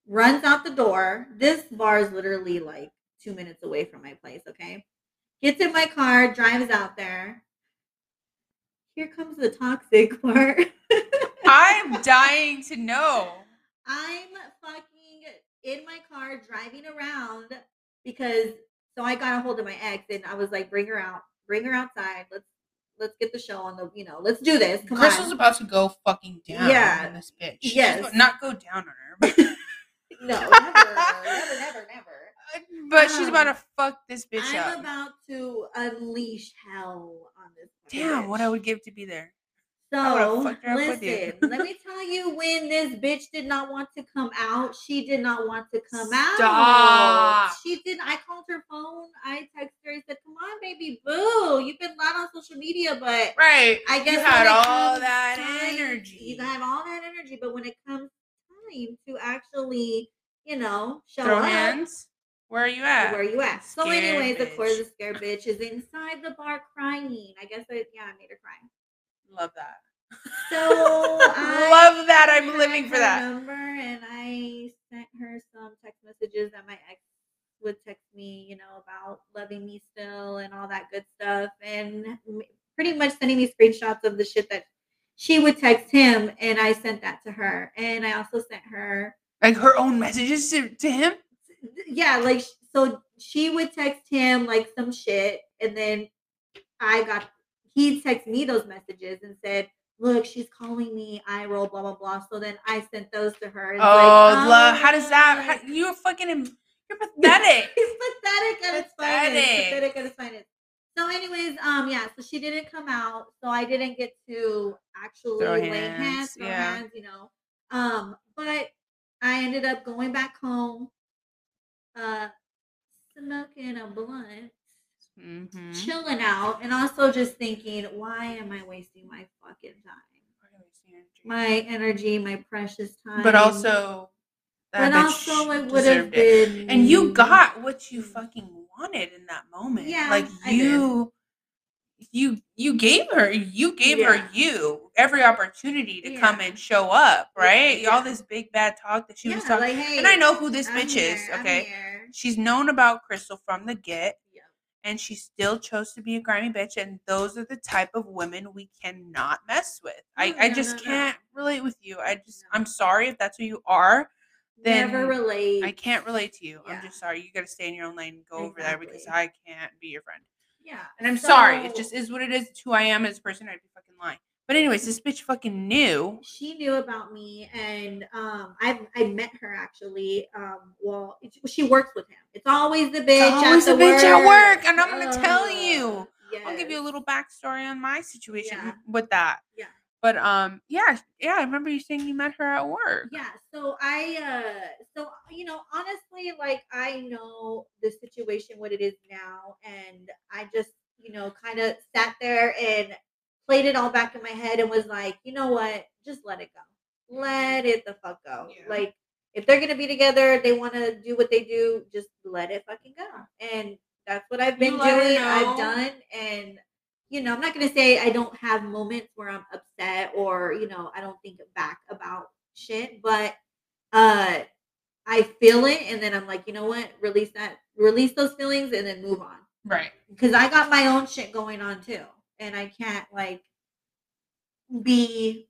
[SPEAKER 2] runs out the door. This bar is literally like two minutes away from my place, okay? Gets in my car, drives out there. Here comes the toxic (laughs) part.
[SPEAKER 1] I'm dying to know.
[SPEAKER 2] I'm fucking in my car driving around because so I got a hold of my ex and I was like, bring her out, bring her outside. Let's let's get the show on the you know, let's do this. Come
[SPEAKER 1] Crystal's
[SPEAKER 2] on.
[SPEAKER 1] about to go fucking down
[SPEAKER 2] Yeah.
[SPEAKER 1] on this bitch.
[SPEAKER 2] Yes.
[SPEAKER 1] not go down on her, but, (laughs) (laughs)
[SPEAKER 2] No, never, never, never, never.
[SPEAKER 1] but she's about
[SPEAKER 2] Um,
[SPEAKER 1] to fuck this bitch up.
[SPEAKER 2] I'm about to unleash hell on this.
[SPEAKER 1] Damn, what I would give to be there.
[SPEAKER 2] So
[SPEAKER 1] fucked her up with you.
[SPEAKER 2] listen, let me tell you when this bitch did not want to come out, she did not want to come out.
[SPEAKER 1] Stop.
[SPEAKER 2] She didn't. I called her phone. I texted her. I said, "Come on, baby boo. You've been loud on social media, but
[SPEAKER 1] Right.
[SPEAKER 2] I guess
[SPEAKER 1] you had all that
[SPEAKER 2] time-
[SPEAKER 1] energy.
[SPEAKER 2] You had all that energy, but when it comes time to actually, you know, show
[SPEAKER 1] Throw
[SPEAKER 2] up,
[SPEAKER 1] hands. Where are you at?
[SPEAKER 2] where you at? So,
[SPEAKER 1] Scared
[SPEAKER 2] anyways, of course, the scared bitch is inside the bar crying. I guess I, yeah, I made her cry.
[SPEAKER 1] Love that.
[SPEAKER 2] So (laughs) I
[SPEAKER 1] love that. I'm living for that.
[SPEAKER 2] Number and I sent her some text messages that my ex would text me, you know, about loving me still and all that good stuff, and pretty much sending me screenshots of the shit that she would text him, and I sent that to her, and I also sent her,
[SPEAKER 1] Like her own messages to, to him.
[SPEAKER 2] yeah, like so she would text him like some shit, and then I got he'd text me those messages and said. Look, she's calling me. I roll, blah blah blah. So then I sent those to her. and
[SPEAKER 1] Oh,
[SPEAKER 2] was like,
[SPEAKER 1] love. How does that?
[SPEAKER 2] "Oh,
[SPEAKER 1] How, you're fucking. You're pathetic. (laughs)
[SPEAKER 2] He's pathetic at its finest.
[SPEAKER 1] Pathetic
[SPEAKER 2] at its finest. So, anyways, um, yeah. So she didn't come out, so I didn't get to actually
[SPEAKER 1] Throw
[SPEAKER 2] lay
[SPEAKER 1] hands,
[SPEAKER 2] hands, throw
[SPEAKER 1] yeah.
[SPEAKER 2] hands, you know. Um, but I ended up going back home, uh, smoking a blunt,
[SPEAKER 1] Mm-hmm.
[SPEAKER 2] chilling out, and also just thinking, why am I wasting my fucking time, my energy, my precious time?
[SPEAKER 1] But also, that
[SPEAKER 2] but also it would have
[SPEAKER 1] deserved it.
[SPEAKER 2] been,
[SPEAKER 1] And you got what you fucking wanted in that moment.
[SPEAKER 2] Yeah,
[SPEAKER 1] like you, you, you gave her, you gave
[SPEAKER 2] Yeah.
[SPEAKER 1] her you every opportunity to come and show up, right?
[SPEAKER 2] Yeah.
[SPEAKER 1] All this big bad talk that she was talking.
[SPEAKER 2] like, hey,
[SPEAKER 1] and I know who this
[SPEAKER 2] I'm
[SPEAKER 1] bitch is. Okay, she's known about Crystal from the get.
[SPEAKER 2] Yeah.
[SPEAKER 1] And she still chose to be a grimy bitch, and those are the type of women we cannot mess with. I,
[SPEAKER 2] No,
[SPEAKER 1] I just
[SPEAKER 2] no, no.
[SPEAKER 1] can't relate with you. I just,
[SPEAKER 2] No.
[SPEAKER 1] I'm sorry if that's who you are. then
[SPEAKER 2] Never relate.
[SPEAKER 1] I can't relate to you. I'm just sorry. You got to stay in your own lane and go over there because I can't be your friend.
[SPEAKER 2] Yeah,
[SPEAKER 1] And I'm sorry. It just is what it is. It's who I am as a person. I'd be fucking lying. But anyways, this bitch fucking knew.
[SPEAKER 2] she knew about me, and um, I I met her actually. Um, well, she works with him. It's always the bitch.
[SPEAKER 1] It's always
[SPEAKER 2] the
[SPEAKER 1] bitch at work, and I'm
[SPEAKER 2] Uh,
[SPEAKER 1] gonna tell you. I'll give you a little backstory on my situation
[SPEAKER 2] Yeah.
[SPEAKER 1] with that.
[SPEAKER 2] Yeah.
[SPEAKER 1] But um, yeah, yeah. I remember you saying you met her at work.
[SPEAKER 2] Yeah, so I uh so you know, honestly, like I know the situation what it is now, and I just, you know, kind of sat there and played it all back in my head and was like, you know what, just let it go. Let it the fuck go.
[SPEAKER 1] Yeah.
[SPEAKER 2] Like if they're gonna be together, they want to do what they do, just let it fucking go. And that's what I've been
[SPEAKER 1] You
[SPEAKER 2] doing. I've done and you know, I'm not gonna say I don't have moments where I'm upset or, you know, I don't think back about shit, but uh I feel it and then I'm like, you know what, release that release those feelings and then move on.
[SPEAKER 1] Right.
[SPEAKER 2] Because I got my own shit going on too. And I can't like be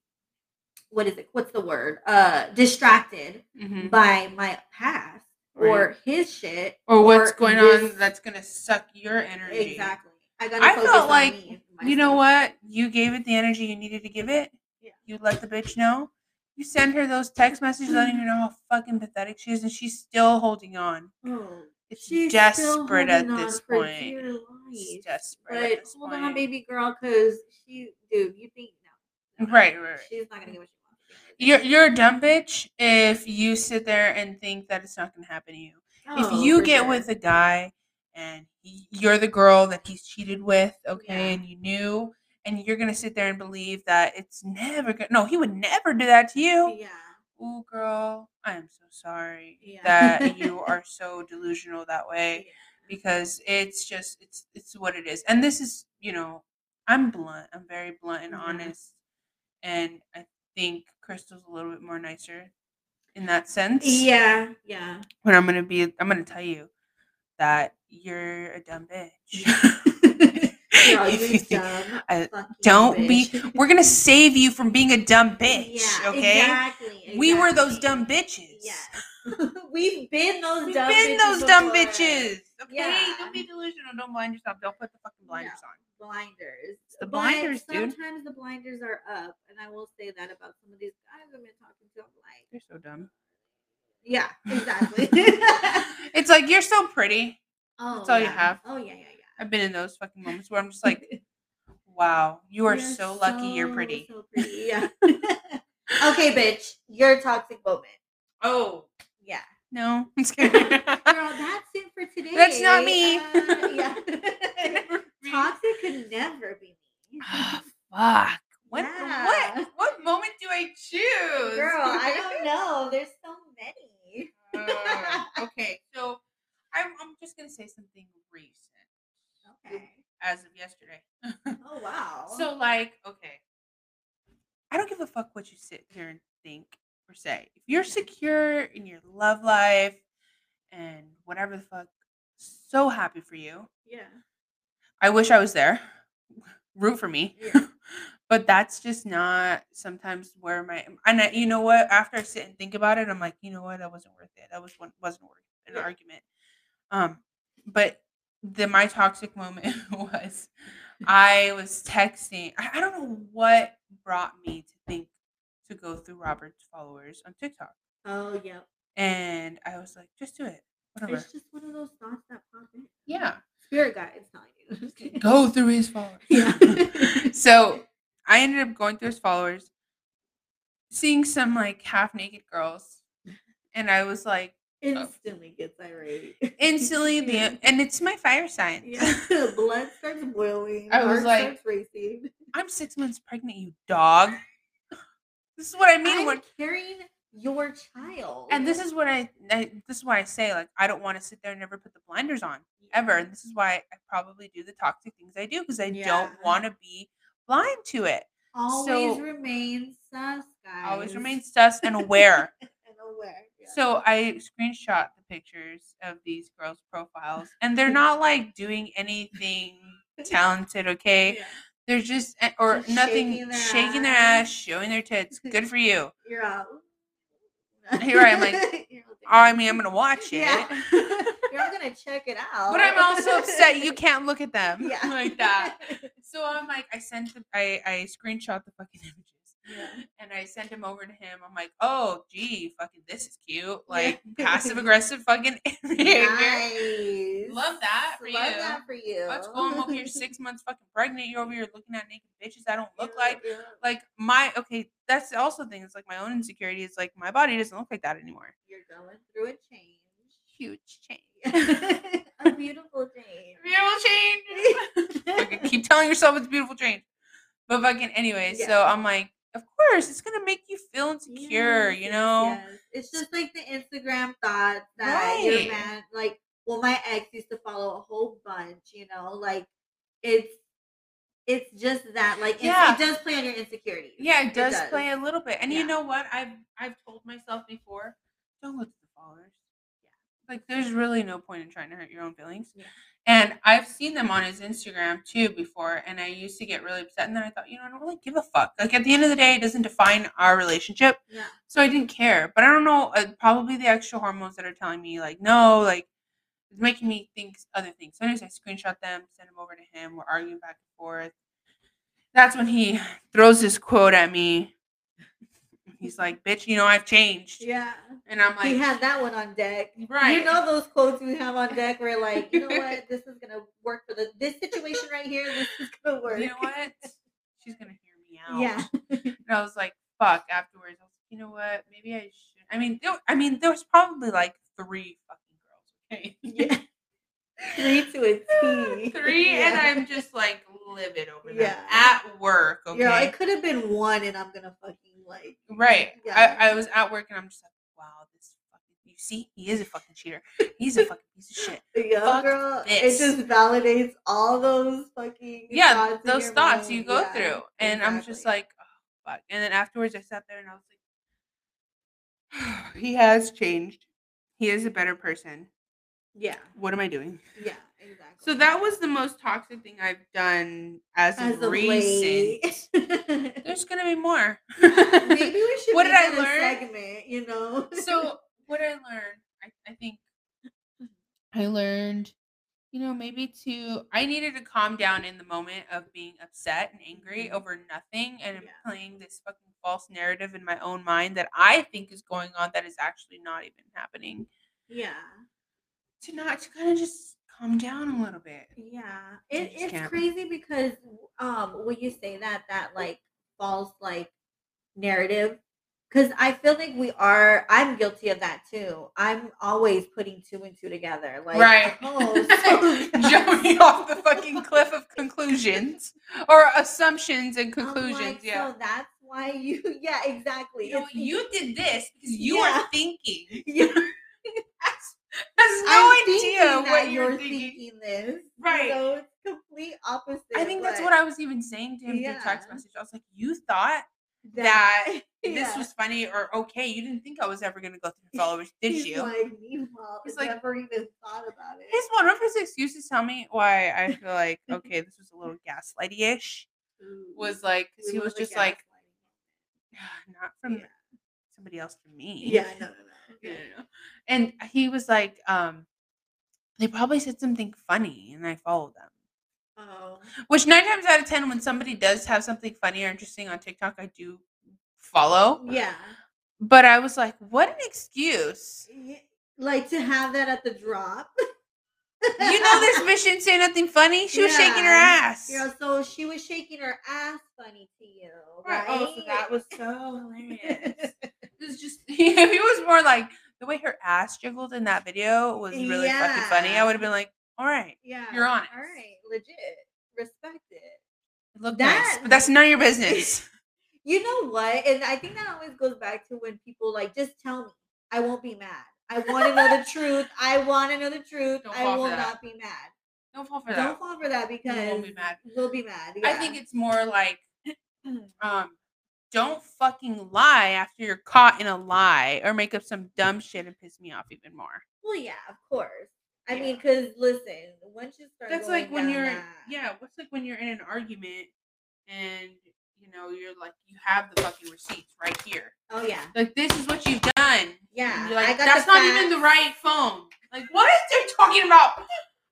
[SPEAKER 2] what is it? What's the word? Uh distracted
[SPEAKER 1] hmm
[SPEAKER 2] by my past or his shit.
[SPEAKER 1] Or what's going
[SPEAKER 2] this-
[SPEAKER 1] on that's gonna suck your energy.
[SPEAKER 2] Exactly. I gotta
[SPEAKER 1] I felt like,
[SPEAKER 2] me,
[SPEAKER 1] You know what? You gave it the energy you needed to give it.
[SPEAKER 2] Yeah.
[SPEAKER 1] You let the bitch know. You send her those text messages letting her know how fucking pathetic she is, and she's still holding on.
[SPEAKER 2] Oh,
[SPEAKER 1] It's
[SPEAKER 2] she's
[SPEAKER 1] desperate at this point.
[SPEAKER 2] life.
[SPEAKER 1] desperate at
[SPEAKER 2] But hold
[SPEAKER 1] point.
[SPEAKER 2] on, baby girl, because she, dude, you think no, no, no,
[SPEAKER 1] Right, right, right.
[SPEAKER 2] She's not gonna get what she wants.
[SPEAKER 1] You're you're a dumb bitch if you sit there and think that it's not gonna happen to you.
[SPEAKER 2] Oh,
[SPEAKER 1] if you get
[SPEAKER 2] sure.
[SPEAKER 1] with a guy and he, you're the girl that he's cheated with, okay,
[SPEAKER 2] Yeah.
[SPEAKER 1] and you knew, and you're gonna sit there and believe that it's never gonna. No, he would never do that to you.
[SPEAKER 2] yeah,
[SPEAKER 1] Ooh, girl, I am so sorry
[SPEAKER 2] Yeah.
[SPEAKER 1] that you (laughs) are so delusional that way
[SPEAKER 2] yeah.
[SPEAKER 1] because it's just it's it's what it is. And this is, you know, I'm blunt. I'm very blunt and
[SPEAKER 2] Yeah.
[SPEAKER 1] honest, and I think Crystal's a little bit more nicer in that sense.
[SPEAKER 2] yeah, yeah.
[SPEAKER 1] But I'm gonna be. I'm gonna tell you that you're a dumb bitch.
[SPEAKER 2] Girl, you
[SPEAKER 1] you
[SPEAKER 2] dumb
[SPEAKER 1] I- don't be- (laughs) We're gonna save you from being a dumb bitch.
[SPEAKER 2] Yeah,
[SPEAKER 1] okay.
[SPEAKER 2] exactly,
[SPEAKER 1] We were those dumb bitches.
[SPEAKER 2] Yes. (laughs) We've been those
[SPEAKER 1] We've
[SPEAKER 2] dumb
[SPEAKER 1] been
[SPEAKER 2] bitches
[SPEAKER 1] those dumb
[SPEAKER 2] before.
[SPEAKER 1] bitches. Okay,
[SPEAKER 2] Yeah.
[SPEAKER 1] don't be delusional. Don't blind yourself. Don't put the fucking blinders on.
[SPEAKER 2] blinders.
[SPEAKER 1] the
[SPEAKER 2] But
[SPEAKER 1] blinders, dude.
[SPEAKER 2] Sometimes the blinders are up, and I will say that about some of these guys I've been talking to. I'm like,
[SPEAKER 1] You're so dumb.
[SPEAKER 2] yeah, (laughs) exactly.
[SPEAKER 1] It's like you're so pretty.
[SPEAKER 2] oh,
[SPEAKER 1] That's all you have.
[SPEAKER 2] Oh yeah, yeah,
[SPEAKER 1] I've been in those fucking moments where I'm just like, (laughs) wow, you are so lucky you're pretty.
[SPEAKER 2] So pretty, yeah. (laughs) okay, bitch, your toxic moment.
[SPEAKER 1] Oh
[SPEAKER 2] Yeah.
[SPEAKER 1] no, (laughs) I'm
[SPEAKER 2] Girl, that's it for today.
[SPEAKER 1] That's not me.
[SPEAKER 2] Uh, yeah. could never be me.
[SPEAKER 1] Ah, fuck. What
[SPEAKER 2] Yeah.
[SPEAKER 1] what what moment do I choose?
[SPEAKER 2] Girl, I don't know. There's so many.
[SPEAKER 1] Uh, okay, so I'm I'm just gonna say something
[SPEAKER 2] Okay.
[SPEAKER 1] As of yesterday. (laughs)
[SPEAKER 2] Oh wow.
[SPEAKER 1] So like, okay. I don't give a fuck what you sit here and think per se. If you're secure in your love life and whatever the fuck, so happy for you.
[SPEAKER 2] yeah.
[SPEAKER 1] I wish I was there. (laughs) Root for me.
[SPEAKER 2] Yeah. (laughs)
[SPEAKER 1] but that's just not sometimes where my and I, you know what? After I sit and think about it, I'm like, you know what? That wasn't worth it. That was one wasn't worth an
[SPEAKER 2] Yeah.
[SPEAKER 1] argument. Um, but the my toxic moment (laughs) was I was texting. I, I don't know what brought me to think to go through Robert's followers on TikTok,
[SPEAKER 2] Oh yeah.
[SPEAKER 1] and I was like, just do it, whatever.
[SPEAKER 2] It's just one of those thoughts that pop in.
[SPEAKER 1] Yeah,
[SPEAKER 2] Spirit guides telling you. (laughs)
[SPEAKER 1] Go through his followers.
[SPEAKER 2] Yeah. (laughs)
[SPEAKER 1] so I ended up going through his followers, seeing some like half naked girls, and I was like Oh.
[SPEAKER 2] Instantly gets irate.
[SPEAKER 1] instantly (laughs) the and it's my fire sign.
[SPEAKER 2] Yeah. Blood starts boiling.
[SPEAKER 1] I was
[SPEAKER 2] heart
[SPEAKER 1] like-
[SPEAKER 2] racing.
[SPEAKER 1] I'm six months pregnant, you dog. This is what I mean.
[SPEAKER 2] I'm
[SPEAKER 1] when,
[SPEAKER 2] carrying your child.
[SPEAKER 1] and this is what I, I this is why I say like I don't want to sit there and never put the blinders on ever. And this is why I probably do the toxic things I do because I
[SPEAKER 2] Yeah.
[SPEAKER 1] don't want to be blind to it.
[SPEAKER 2] always
[SPEAKER 1] so-
[SPEAKER 2] remain sus, guys.
[SPEAKER 1] Always remain sus and aware. (laughs)
[SPEAKER 2] and aware.
[SPEAKER 1] So I screenshot the pictures of these girls' profiles, and they're (laughs) not like doing anything talented. Okay,
[SPEAKER 2] Yeah.
[SPEAKER 1] they're just eh, or
[SPEAKER 2] Just
[SPEAKER 1] nothing
[SPEAKER 2] shaking their
[SPEAKER 1] shaking their
[SPEAKER 2] ass.
[SPEAKER 1] ass, showing their tits. (laughs) Good for you.
[SPEAKER 2] You're out.
[SPEAKER 1] Here I am, like, (laughs)
[SPEAKER 2] there.
[SPEAKER 1] I mean, I'm gonna watch it,
[SPEAKER 2] Yeah. You're not gonna check it out.
[SPEAKER 1] but I'm also upset you can't look at them
[SPEAKER 2] Yeah.
[SPEAKER 1] like that. So I'm like, I sent the, I I screenshot the fucking images.
[SPEAKER 2] Yeah. (laughs)
[SPEAKER 1] And I sent him over to him. I'm like, oh, gee, fucking, this is cute. Like passive (laughs) aggressive fucking (laughs) behavior.
[SPEAKER 2] Nice.
[SPEAKER 1] Love that for
[SPEAKER 2] Love
[SPEAKER 1] you.
[SPEAKER 2] Love that for you.
[SPEAKER 1] Let's go. I'm over here six months fucking pregnant. You're over here looking at naked bitches I don't look
[SPEAKER 2] Yeah,
[SPEAKER 1] like.
[SPEAKER 2] yeah.
[SPEAKER 1] Like my okay, that's also the thing. It's like my own insecurity. It's like my body doesn't look like that anymore.
[SPEAKER 2] You're going through a change.
[SPEAKER 1] Huge change.
[SPEAKER 2] a beautiful change.
[SPEAKER 1] Beautiful change. fucking keep telling yourself it's a beautiful change. But fucking anyway, so I'm like, of course, it's gonna make you feel insecure,
[SPEAKER 2] Yes,
[SPEAKER 1] you know?
[SPEAKER 2] yes. It's just like the Instagram thought that your
[SPEAKER 1] Right.
[SPEAKER 2] man, like, well, my ex used to follow a whole bunch, you know, like it's it's just that, like,
[SPEAKER 1] Yeah.
[SPEAKER 2] it does play on your insecurities.
[SPEAKER 1] Yeah, it
[SPEAKER 2] It
[SPEAKER 1] does,
[SPEAKER 2] does.
[SPEAKER 1] play a little bit. And
[SPEAKER 2] Yeah.
[SPEAKER 1] you know what? I've I've told myself before, don't look at the followers.
[SPEAKER 2] Yeah.
[SPEAKER 1] Like there's really no point in trying to hurt your own feelings.
[SPEAKER 2] Yeah.
[SPEAKER 1] And I've seen them on his Instagram too before, and I used to get really upset. And then I thought, you know, I don't really give a fuck. Like at the end of the day, it doesn't define our relationship,
[SPEAKER 2] Yeah.
[SPEAKER 1] so I didn't care. But I don't know, uh, probably the extra hormones that are telling me like, no, like it's making me think other things. So anyways, I screenshot them, send them over to him. We're arguing back and forth. That's when he throws this quote at me. He's like, "Bitch, you know I've changed,"
[SPEAKER 2] Yeah.
[SPEAKER 1] and I'm like,
[SPEAKER 2] he had that one on deck.
[SPEAKER 1] Right.
[SPEAKER 2] You know those quotes we have on deck where like, you know what, (laughs) this is gonna work for the this situation right here, this is gonna work.
[SPEAKER 1] "You know what? She's gonna hear me out."
[SPEAKER 2] Yeah.
[SPEAKER 1] And I was like, "Fuck." Afterwards, I was like, "You know what? Maybe I should." I mean, there, I mean, there was probably like three fucking girls. Okay.
[SPEAKER 2] Yeah. (laughs) Three to a T.
[SPEAKER 1] Three, and I'm just like livid over them
[SPEAKER 2] Yeah.
[SPEAKER 1] at work. Okay.
[SPEAKER 2] Know, it could have been one and I'm gonna fucking like
[SPEAKER 1] Right.
[SPEAKER 2] Yeah.
[SPEAKER 1] I, I was at work and I'm just like, wow, this fucking you see, he is a fucking cheater. He's a fucking piece of shit.
[SPEAKER 2] yeah,
[SPEAKER 1] Fuck
[SPEAKER 2] girl.
[SPEAKER 1] this.
[SPEAKER 2] It just validates all those fucking
[SPEAKER 1] Yeah,
[SPEAKER 2] thoughts
[SPEAKER 1] those thoughts
[SPEAKER 2] mind.
[SPEAKER 1] you go
[SPEAKER 2] Yeah,
[SPEAKER 1] through. And I'm just like, oh fuck. And then afterwards I sat there and I was like, (sighs) he has changed. He is a better person.
[SPEAKER 2] Yeah,
[SPEAKER 1] What am I doing?
[SPEAKER 2] yeah, exactly.
[SPEAKER 1] So that was the most toxic thing I've done as,
[SPEAKER 2] as
[SPEAKER 1] of recent. (laughs) There's gonna be more.
[SPEAKER 2] Maybe we (laughs) should
[SPEAKER 1] What did I learn?
[SPEAKER 2] segment, you know.
[SPEAKER 1] so (laughs) what I learned, I, I think I learned, you know, maybe to I needed to calm down in the moment of being upset and angry
[SPEAKER 2] Mhm.
[SPEAKER 1] over nothing and
[SPEAKER 2] Yeah.
[SPEAKER 1] playing this fucking false narrative in my own mind that I think is going on that is actually not even happening.
[SPEAKER 2] yeah.
[SPEAKER 1] To not to kind of just calm down a little bit.
[SPEAKER 2] Yeah, it, it's
[SPEAKER 1] can't.
[SPEAKER 2] crazy because um when you say that that like false like narrative, Because I feel like we are. I'm guilty of that too. I'm always putting two and two together. Like,
[SPEAKER 1] Right. (laughs)
[SPEAKER 2] Oh, (laughs) so
[SPEAKER 1] Jumping (laughs) off the fucking cliff of conclusions or assumptions and conclusions.
[SPEAKER 2] like,
[SPEAKER 1] yeah.
[SPEAKER 2] So that's why you. Yeah, exactly.
[SPEAKER 1] You know, you did this because you
[SPEAKER 2] Yeah.
[SPEAKER 1] are thinking.
[SPEAKER 2] Yeah. (laughs)
[SPEAKER 1] has, no
[SPEAKER 2] I'm
[SPEAKER 1] idea what you're
[SPEAKER 2] you're
[SPEAKER 1] thinking.
[SPEAKER 2] thinking this.
[SPEAKER 1] Right.
[SPEAKER 2] So it's complete opposite.
[SPEAKER 1] I think that's what I was even saying to him through text message. I was like, you thought that (laughs) this
[SPEAKER 2] yeah.
[SPEAKER 1] was funny or okay. You didn't think I was ever going to go through followers, (laughs) did
[SPEAKER 2] He's
[SPEAKER 1] you?
[SPEAKER 2] Like, meanwhile,
[SPEAKER 1] He's like-
[SPEAKER 2] never even thought about it.
[SPEAKER 1] His one of his excuses tell me why I feel like okay, this was a little gaslighty ish. Was like because he was just like (sighs) not from
[SPEAKER 2] Yeah.
[SPEAKER 1] somebody else from me.
[SPEAKER 2] yeah, no, no, no. (laughs)
[SPEAKER 1] And he was like, um, they probably said something funny, and I followed them.
[SPEAKER 2] Oh,
[SPEAKER 1] Which nine times out of ten, when somebody does have something funny or interesting on TikTok, I do follow.
[SPEAKER 2] yeah.
[SPEAKER 1] But I was like, what an excuse.
[SPEAKER 2] Like to have that at the drop.
[SPEAKER 1] You know this bitch didn't say nothing funny. She was shaking her ass.
[SPEAKER 2] You know, so she was shaking her ass funny to you,
[SPEAKER 1] Right.
[SPEAKER 2] right?
[SPEAKER 1] Oh, so that was so (laughs) hilarious. It was just (laughs) if it was more like the way her ass jiggled in that video was really fucking funny. I would have been like, all right,
[SPEAKER 2] yeah,
[SPEAKER 1] You're honest.
[SPEAKER 2] All right, legit, respect it.
[SPEAKER 1] it looked
[SPEAKER 2] That-
[SPEAKER 1] nice, but that's none of your business. (laughs)
[SPEAKER 2] You know what? And I think that always goes back to when people like just tell me. I won't be mad. I want to know the (laughs) truth. I want to know the truth.
[SPEAKER 1] Don't
[SPEAKER 2] I will not be mad.
[SPEAKER 1] Don't fall for that.
[SPEAKER 2] Don't fall for that because we'll
[SPEAKER 1] be mad.
[SPEAKER 2] We'll be mad.
[SPEAKER 1] I think it's more like, (clears throat) um, don't fucking lie after you're caught in a lie or make up some dumb shit and piss me off even more.
[SPEAKER 2] well, yeah, of course. I
[SPEAKER 1] Yeah.
[SPEAKER 2] mean, because listen, once you start,
[SPEAKER 1] That's like when you're
[SPEAKER 2] that-
[SPEAKER 1] yeah. What's like when you're in an argument and you know you're like you have the fucking receipts right here.
[SPEAKER 2] Oh yeah,
[SPEAKER 1] Like this is what you've done.
[SPEAKER 2] yeah.
[SPEAKER 1] Like
[SPEAKER 2] I got
[SPEAKER 1] that's not even the right phone. Like what are they talking about?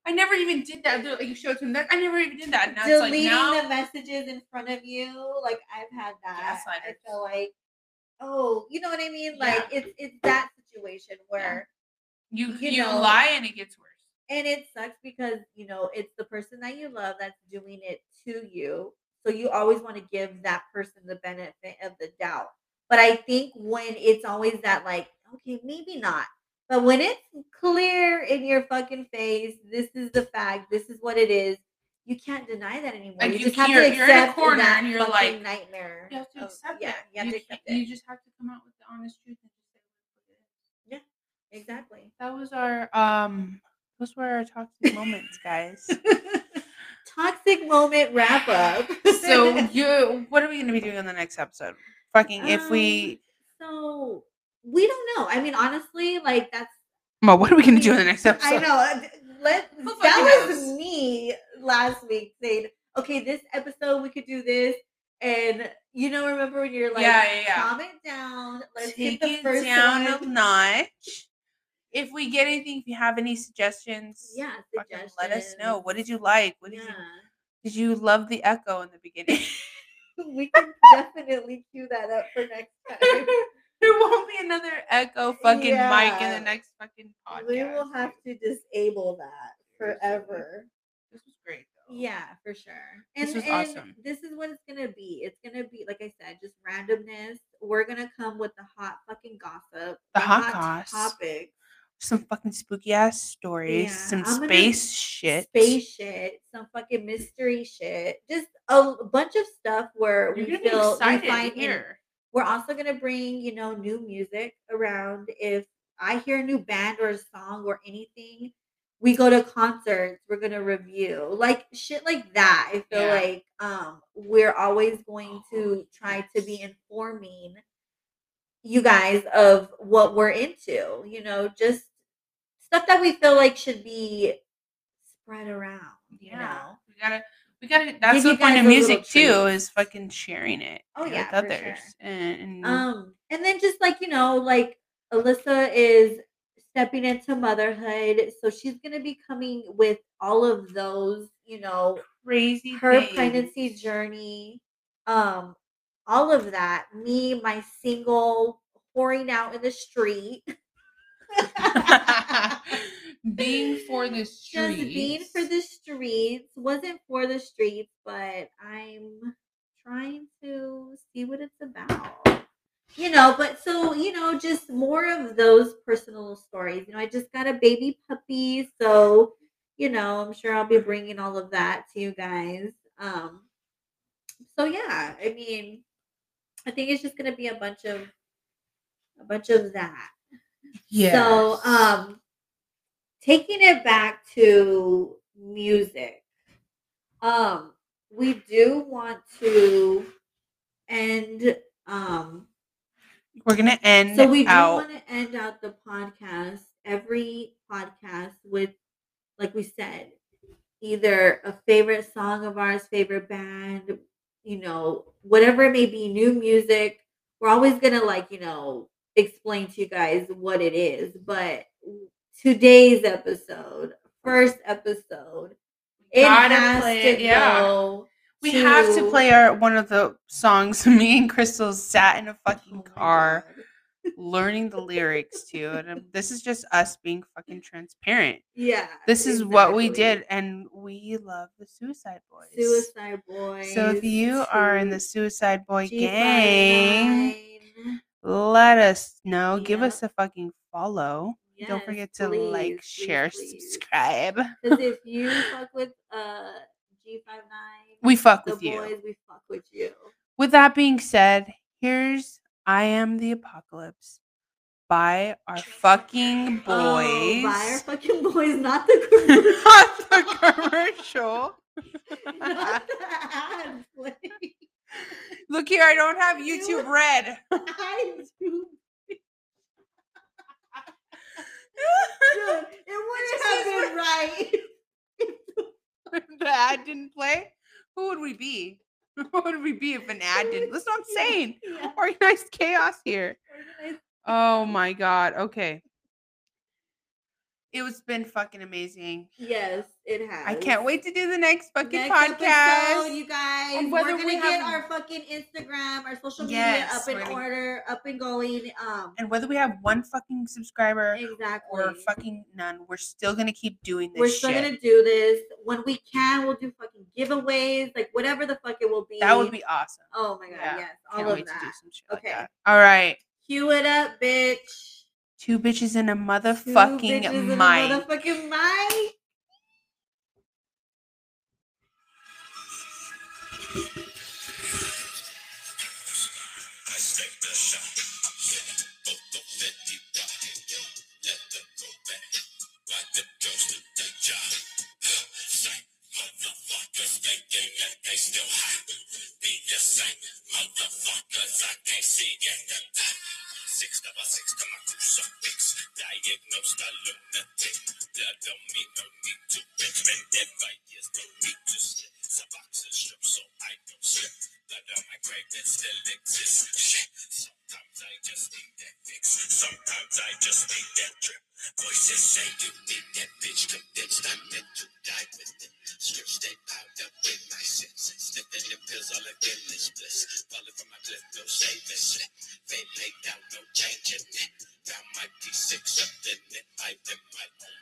[SPEAKER 1] I never even did that. Like you showed them that I never even did that. Now it's like
[SPEAKER 2] Deleting
[SPEAKER 1] now
[SPEAKER 2] the messages in front of you, like I've had that. I
[SPEAKER 1] Gaslighters.
[SPEAKER 2] feel like, oh, you know what I mean?
[SPEAKER 1] Yeah.
[SPEAKER 2] Like it's it's that situation where.
[SPEAKER 1] you
[SPEAKER 2] you
[SPEAKER 1] you,
[SPEAKER 2] know,
[SPEAKER 1] lie and it gets worse.
[SPEAKER 2] and it sucks because you know it's the person that you love that's doing it to you so you always want to give that person the benefit of the doubt but i think when it's always that like okay maybe not but when it's clear in your fucking face this is the fact this is what it is you can't deny that anymore
[SPEAKER 1] Like,
[SPEAKER 2] you,
[SPEAKER 1] you
[SPEAKER 2] just have
[SPEAKER 1] you're-
[SPEAKER 2] to
[SPEAKER 1] you're in a
[SPEAKER 2] accept
[SPEAKER 1] corner
[SPEAKER 2] that
[SPEAKER 1] and you're
[SPEAKER 2] fucking
[SPEAKER 1] like,
[SPEAKER 2] nightmare
[SPEAKER 1] You have to
[SPEAKER 2] of-
[SPEAKER 1] accept
[SPEAKER 2] yeah
[SPEAKER 1] it.
[SPEAKER 2] you have
[SPEAKER 1] you
[SPEAKER 2] to accept it
[SPEAKER 1] You just have to come out with the honest truth and just say what it is.
[SPEAKER 2] exactly
[SPEAKER 1] That was our um. Those were our toxic moments, guys. (laughs)
[SPEAKER 2] toxic moment wrap up
[SPEAKER 1] so you, what are we going to be doing on the next episode? Fucking if we.
[SPEAKER 2] So we don't know. I mean, honestly, like that's
[SPEAKER 1] Well, what are we going to do in the next episode?
[SPEAKER 2] I know. Let
[SPEAKER 1] Who
[SPEAKER 2] that was
[SPEAKER 1] knows?
[SPEAKER 2] me last week saying, okay, this episode we could do this, and you know, remember when you're like,
[SPEAKER 1] Yeah, yeah, yeah.
[SPEAKER 2] calm it down. Let's
[SPEAKER 1] Take
[SPEAKER 2] get the
[SPEAKER 1] it
[SPEAKER 2] first
[SPEAKER 1] down
[SPEAKER 2] one.
[SPEAKER 1] a notch. If we get anything, if you have any suggestions,
[SPEAKER 2] Yeah,
[SPEAKER 1] fucking let us know. What did you like? What did
[SPEAKER 2] yeah.
[SPEAKER 1] you did you love the echo in the beginning? (laughs)
[SPEAKER 2] we can definitely cue that up for next (laughs) time. (laughs)
[SPEAKER 1] there won't be another echo fucking mic in the next fucking podcast.
[SPEAKER 2] we will have to disable that forever.
[SPEAKER 1] This was great though.
[SPEAKER 2] Yeah, for sure.
[SPEAKER 1] This
[SPEAKER 2] And,
[SPEAKER 1] was
[SPEAKER 2] and
[SPEAKER 1] awesome.
[SPEAKER 2] this is what it's gonna be. It's gonna be, like I said, just randomness. We're gonna come with the hot fucking gossip,
[SPEAKER 1] The hot goss.
[SPEAKER 2] topics,
[SPEAKER 1] Some fucking spooky ass stories,
[SPEAKER 2] Yeah,
[SPEAKER 1] some
[SPEAKER 2] I'm
[SPEAKER 1] space shit.
[SPEAKER 2] space shit, some fucking mystery shit, just a bunch of stuff where
[SPEAKER 1] You're
[SPEAKER 2] we feel we find
[SPEAKER 1] hear.
[SPEAKER 2] We're also gonna bring, you know, new music around. If I hear a new band or a song or anything, we go to concerts, we're gonna review. Like shit like that. I feel
[SPEAKER 1] Yeah.
[SPEAKER 2] like um we're always going to try to be informing you guys of what we're into, you know, just stuff that we feel like should be spread around, you
[SPEAKER 1] Yeah,
[SPEAKER 2] know.
[SPEAKER 1] we gotta, we gotta. That's the point of music too is fucking sharing it.
[SPEAKER 2] Oh,
[SPEAKER 1] with
[SPEAKER 2] yeah,
[SPEAKER 1] others.
[SPEAKER 2] sure.
[SPEAKER 1] And, and
[SPEAKER 2] Um, and then just like you know, like Alyssa is stepping into motherhood, so she's gonna be coming with all of those, you know,
[SPEAKER 1] crazy.
[SPEAKER 2] her
[SPEAKER 1] things.
[SPEAKER 2] pregnancy journey, um, all of that. Me, my single, pouring out in the street, (laughs) (laughs) (laughs)
[SPEAKER 1] being for the streets. (laughs)
[SPEAKER 2] just being for the streets. Wasn't for the streets, but I'm trying to see what it's about. you know, but so, you know, just more of those personal stories. You know, I just got a baby puppy, so, you know, I'm sure I'll be bringing all of that to you guys. Um so yeah, I mean, I think it's just going to be a bunch of a bunch of that.
[SPEAKER 1] Yeah.
[SPEAKER 2] So, um taking it back to music. Um we do want to end um
[SPEAKER 1] we're gonna end
[SPEAKER 2] so we do
[SPEAKER 1] out.
[SPEAKER 2] want to end out the podcast every podcast with like we said either a favorite song of ours favorite band you know whatever it may be new music we're always gonna like you know explain to you guys what it is but today's episode first episode. It
[SPEAKER 1] Gotta
[SPEAKER 2] has
[SPEAKER 1] play
[SPEAKER 2] to
[SPEAKER 1] it, yeah.
[SPEAKER 2] go
[SPEAKER 1] we have to
[SPEAKER 2] to-
[SPEAKER 1] play our one of the songs (laughs) me and Crystal sat in a
[SPEAKER 2] Oh
[SPEAKER 1] fucking
[SPEAKER 2] my
[SPEAKER 1] car learning the lyrics to and this is just us being fucking transparent.
[SPEAKER 2] Yeah
[SPEAKER 1] this is what we did and we love the suicide boys.
[SPEAKER 2] Suicide boys
[SPEAKER 1] so if you are in the suicide boy
[SPEAKER 2] G59.
[SPEAKER 1] gang let us know. Give us a fucking follow don't forget to
[SPEAKER 2] please,
[SPEAKER 1] like
[SPEAKER 2] please,
[SPEAKER 1] share
[SPEAKER 2] please.
[SPEAKER 1] subscribe
[SPEAKER 2] Because if you fuck with uh G59,
[SPEAKER 1] we fuck with you
[SPEAKER 2] boys, we fuck with you.
[SPEAKER 1] with that being said, here's I Am the Apocalypse by our fucking boys.
[SPEAKER 2] Oh, by our fucking boys, not the commercial. (laughs)
[SPEAKER 1] Not the commercial. (laughs) (laughs)
[SPEAKER 2] not the ad.
[SPEAKER 1] Look here, I don't have YouTube red.
[SPEAKER 2] I do. Dude, (laughs) it wouldn't have been right. (laughs) (laughs)
[SPEAKER 1] the ad didn't play. Who would we be? Who would we be if an ad didn't? That's what I'm saying.
[SPEAKER 2] Yeah.
[SPEAKER 1] Organized chaos here.
[SPEAKER 2] Organized
[SPEAKER 1] Oh my god. Okay. It was been fucking amazing.
[SPEAKER 2] Yes, it has.
[SPEAKER 1] I can't wait to do the next fucking
[SPEAKER 2] Next
[SPEAKER 1] podcast.
[SPEAKER 2] episode, you guys.
[SPEAKER 1] And
[SPEAKER 2] We're
[SPEAKER 1] whether
[SPEAKER 2] gonna
[SPEAKER 1] we
[SPEAKER 2] get
[SPEAKER 1] have-
[SPEAKER 2] our fucking Instagram, our social media
[SPEAKER 1] Yes,
[SPEAKER 2] up in
[SPEAKER 1] we're
[SPEAKER 2] order, up and going. Um,
[SPEAKER 1] and whether we have one fucking subscriber
[SPEAKER 2] exactly.
[SPEAKER 1] or fucking none, we're still gonna keep doing this
[SPEAKER 2] We're still
[SPEAKER 1] shit.
[SPEAKER 2] gonna do this when we can. We'll do fucking giveaways, like whatever the fuck it will be.
[SPEAKER 1] that would be awesome.
[SPEAKER 2] Oh my god,
[SPEAKER 1] Yeah,
[SPEAKER 2] yes, all
[SPEAKER 1] Can't
[SPEAKER 2] of
[SPEAKER 1] wait to do
[SPEAKER 2] that.
[SPEAKER 1] some shit like
[SPEAKER 2] Okay.
[SPEAKER 1] that. All right.
[SPEAKER 2] Cue it up, bitch.
[SPEAKER 1] Two bitches in a
[SPEAKER 2] Two
[SPEAKER 1] motherfucking
[SPEAKER 2] bitches in a
[SPEAKER 1] mic.
[SPEAKER 2] Motherfucking mic.
[SPEAKER 3] Six double six to my crucifix. Diagnosed a lunatic. That don't mean no need to quit. Spend dead five years, no need to slip. Some boxes strip so I don't slip. Blood on my grave that still exists. Shit. Sometimes I just need that fix. Sometimes I just need that drip. Voices say you need that bitch convinced I'm meant to die with it. Strips stay piled up with my senses. Sniffing the pills all again is bliss. Falling from my cliff, no saving shit. Fate laid down, no changing it. Found my P6 up in it. I am my own